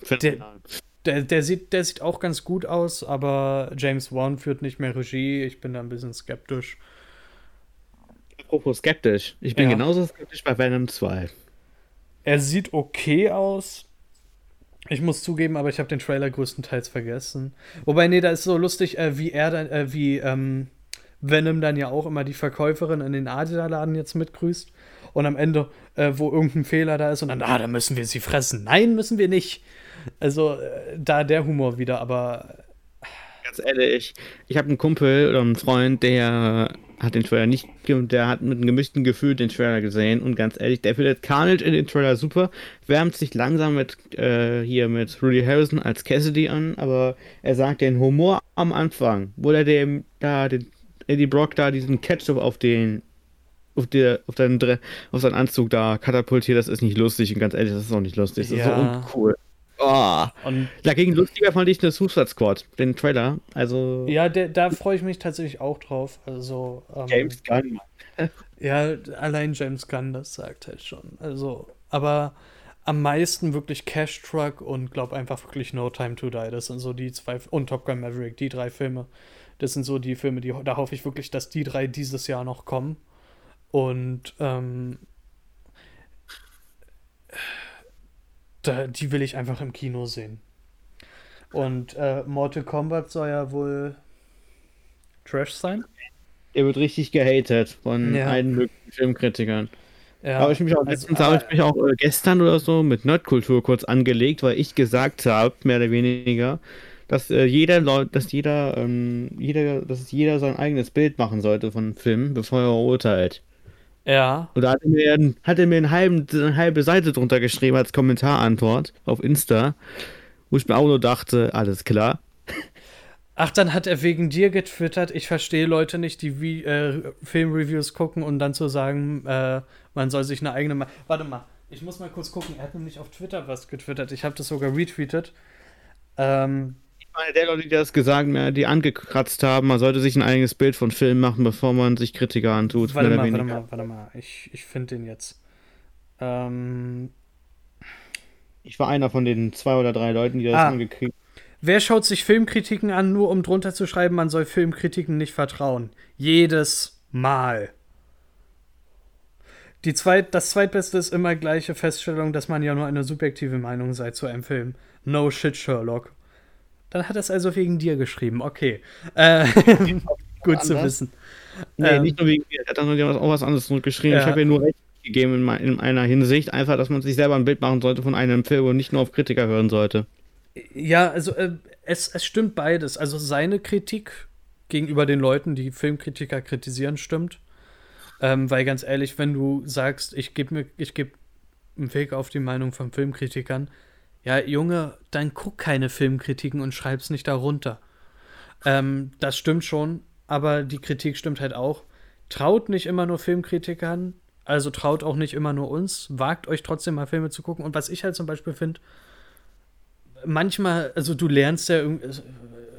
gesehen. Der, der, sieht, der sieht auch ganz gut aus, aber James Wan führt nicht mehr Regie. Ich bin da ein bisschen skeptisch. Apropos skeptisch. Ich bin Ja. genauso skeptisch bei Venom 2. Er sieht okay aus. Ich muss zugeben, aber ich habe den Trailer größtenteils vergessen. Wobei, nee, da ist so lustig, äh, wie er dann, äh, wie ähm, Venom dann ja auch immer die Verkäuferin in den Adidas-Laden jetzt mitgrüßt. Und am Ende, äh, wo irgendein Fehler da ist, und dann, ah, da müssen wir sie fressen. Nein, müssen wir nicht. Also, äh, da der Humor wieder, aber Ganz ehrlich, ich habe einen Kumpel oder einen Freund, der hat den Trailer nicht, der hat mit einem gemischten Gefühl den Trailer gesehen und ganz ehrlich, der findet Carnage in den Trailer super, wärmt sich langsam mit äh, hier mit Rudy Harrison als Cassidy an, aber er sagt den Humor am Anfang, wo er dem da den Eddie Brock da diesen Ketchup auf den auf, der, auf, seinen, Dre- auf seinen Anzug da katapultiert, das ist nicht lustig und ganz ehrlich, das ist auch nicht lustig, das ist Ja. so uncool. Oh. und Dagegen lustiger fand ich eine Suicide Squad, den Trailer. Also ja, der, da freue ich mich tatsächlich auch drauf. Also, ähm, James Gunn. Ja, allein James Gunn, das sagt halt schon. Also, aber am meisten wirklich Cash Truck und glaub einfach wirklich No Time to Die. Das sind so die zwei und Top Gun Maverick, die drei Filme. Das sind so die Filme, die da hoffe ich wirklich, dass die drei dieses Jahr noch kommen. Und ähm, da, die will ich einfach im Kino sehen. Und äh, Mortal Kombat soll ja wohl Trash sein. Der wird richtig gehatet von Ja. allen möglichen Filmkritikern. Ja, aber ich mich auch also, letztens habe ich mich auch äh, gestern oder so mit Nerdkultur kurz angelegt, weil ich gesagt habe, mehr oder weniger, dass äh, jeder Leu dass jeder, ähm, jeder, dass jeder sein eigenes Bild machen sollte von Filmen, bevor er urteilt. Ja, Und da hat er mir, hat er mir einen halben, eine halbe Seite drunter geschrieben als Kommentarantwort auf Insta, wo ich mir auch nur dachte, alles klar. Ach, dann hat er wegen dir getwittert. Ich verstehe Leute nicht, die wie, äh, Filmreviews gucken und dann zu sagen, äh, man soll sich eine eigene. Ma Warte mal, ich muss mal kurz gucken. Er hat nämlich auf Twitter was getwittert. Ich habe das sogar retweetet. Ähm, Meine, der Leute, die das gesagt haben, die angekratzt haben, man sollte sich ein eigenes Bild von Filmen machen, bevor man sich Kritiker antut. warte mal, warte mal, warte mal. Ich, ich finde den jetzt. Ähm, Ich war einer von den zwei oder drei Leuten, die das Ah. angekriegt wer schaut sich Filmkritiken an, nur um drunter zu schreiben, man soll Filmkritiken nicht vertrauen? Jedes Mal. Die zweit, das zweitbeste ist immer gleiche Feststellung, dass man ja nur eine subjektive Meinung sei zu einem Film. No shit, Sherlock. Dann hat er es also wegen dir geschrieben. Okay. Äh, [laughs] gut zu wissen. Nee, Ähm, nicht nur wegen mir. Er hat dann auch was anderes zurückgeschrieben. ja. Ich habe ja nur recht gegeben in, in, einer Hinsicht, einfach, dass man sich selber ein Bild machen sollte von einem Film und nicht nur auf Kritiker hören sollte. Ja, also äh, es, es stimmt beides. Also seine Kritik gegenüber den Leuten, die Filmkritiker kritisieren, stimmt. Ähm, weil ganz ehrlich, wenn du sagst, ich gebe mir, ich gebe einen Weg auf die Meinung von Filmkritikern, ja, Junge, dann guck keine Filmkritiken und schreib's nicht darunter. Ähm, das stimmt schon, aber die Kritik stimmt halt auch. Traut nicht immer nur Filmkritikern, also traut auch nicht immer nur uns, wagt euch trotzdem mal Filme zu gucken. Und was ich halt zum Beispiel finde, manchmal, also du lernst ja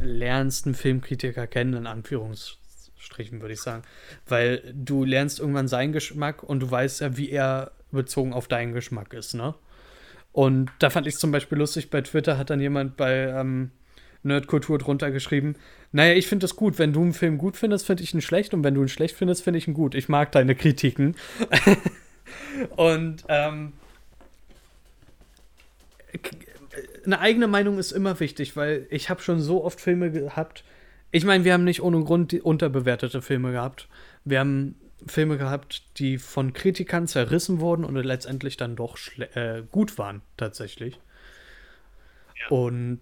lernst einen Filmkritiker kennen, in Anführungsstrichen, würde ich sagen. Weil du lernst irgendwann seinen Geschmack und du weißt ja, wie er bezogen auf deinen Geschmack ist, ne? Und da fand ich es zum Beispiel lustig, bei Twitter hat dann jemand bei ähm, Nerdkultur drunter geschrieben, naja, ich finde es gut, wenn du einen Film gut findest, finde ich ihn schlecht und wenn du ihn schlecht findest, finde ich ihn gut. Ich mag deine Kritiken. [laughs] und ähm, eine eigene Meinung ist immer wichtig, weil ich habe schon so oft Filme gehabt. Ich meine, wir haben nicht ohne Grund unterbewertete Filme gehabt. Wir haben Filme gehabt, die von Kritikern zerrissen wurden und letztendlich dann doch äh, gut waren, tatsächlich. Ja. Und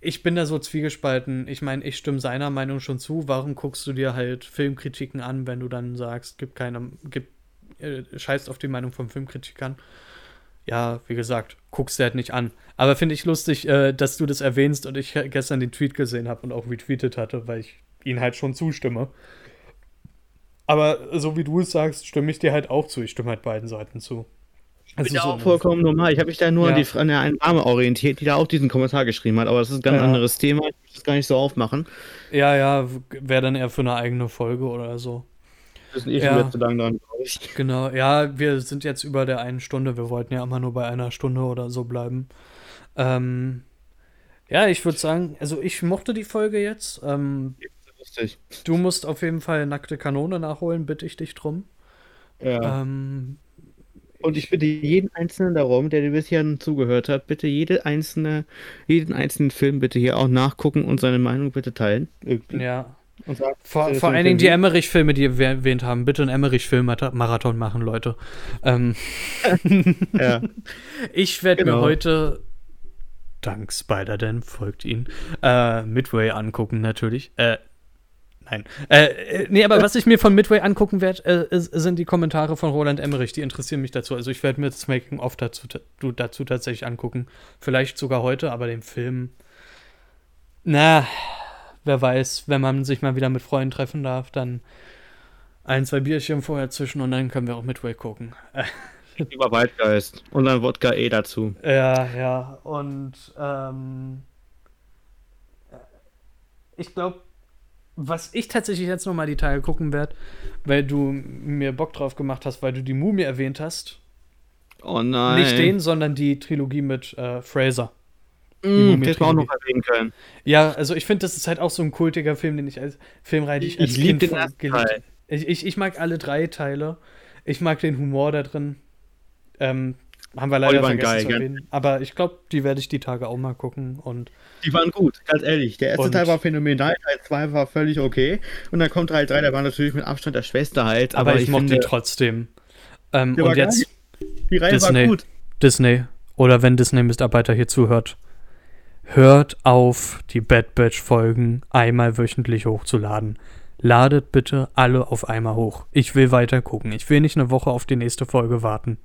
ich bin da so zwiegespalten. Ich meine, ich stimme seiner Meinung schon zu. Warum guckst du dir halt Filmkritiken an, wenn du dann sagst, gib keine, gib, äh, scheißt auf die Meinung von Filmkritikern? ja, wie gesagt, guckst du halt nicht an. Aber finde ich lustig, äh, dass du das erwähnst und ich gestern den Tweet gesehen habe und auch retweetet hatte, weil ich ihn halt schon zustimme. Aber so wie du es sagst, stimme ich dir halt auch zu. Ich stimme halt beiden Seiten zu. Das ist ja auch vollkommen normal. Ich habe mich da nur ja. an, die, an der einen Dame orientiert, die da auch diesen Kommentar geschrieben hat. Aber das ist ein ganz ja. anderes Thema. Ich muss das gar nicht so aufmachen. Ja, ja, wäre dann eher für eine eigene Folge oder so. Wir sind eh ja. schon zu lang dran, glaube ich. Genau, ja, wir sind jetzt über der einen Stunde. Wir wollten ja immer nur bei einer Stunde oder so bleiben. Ähm, ja, ich würde sagen, also ich mochte die Folge jetzt. Ähm, du musst auf jeden Fall nackte Kanone nachholen, bitte ich dich drum. Ja. Ähm, und ich bitte jeden Einzelnen darum, der dir bisher zugehört hat, bitte jede einzelne, jeden einzelnen Film bitte hier auch nachgucken und seine Meinung bitte teilen. Irgendwie. Ja. Sagt, vor, vor allen Dingen die Emmerich-Filme, die wir erwähnt haben. Bitte einen Emmerich-Film-Marathon machen, Leute. Ähm, [laughs] ja. Ich werde genau. mir heute, dank Spider-Dan, folgt ihn, äh, Midway angucken, natürlich. Äh, nein. Äh, äh nee, aber was ich mir von Midway angucken werde, äh, sind die Kommentare von Roland Emmerich. Die interessieren mich dazu. Also ich werde mir das Making-of dazu, dazu tatsächlich angucken. Vielleicht sogar heute, aber den Film. Na, wer weiß, wenn man sich mal wieder mit Freunden treffen darf, dann ein, zwei Bierchen vorher zwischen und dann können wir auch Midway gucken. [laughs] Über Waldgeist und dann Wodka E dazu. Ja, ja. Und ähm, ich glaube, was ich tatsächlich jetzt nochmal die Teile gucken werde, weil du mir Bock drauf gemacht hast, weil du die Mumie erwähnt hast. Oh nein. Nicht den, sondern die Trilogie mit äh, Fraser. Mm, hätte man auch noch erwähnen können. Ja, also ich finde, das ist halt auch so ein kultiger Film, den ich als Filmreihe, ich, ich, ich liebe den ersten Teil. Ich, ich, ich, mag alle drei Teile. Ich mag den Humor da drin. Ähm, haben wir leider vergessen geil, zu erwähnen. Aber ich glaube, die werde ich die Tage auch mal gucken. Und die waren gut, ganz ehrlich. Der erste Teil war phänomenal, Teil 2 war völlig okay. Und dann kommt Teil 3, der war natürlich mit Abstand der Schwester halt. Aber, aber ich, ich mochte ihn trotzdem. Ähm, und jetzt die Reihe Disney, war gut. Disney. Oder wenn Disney-Mitarbeiter hier zuhört hört auf, die Bad Batch Folgen einmal wöchentlich hochzuladen. Ladet bitte alle auf einmal hoch. Ich will weiter gucken. Ich will nicht eine Woche auf die nächste Folge warten.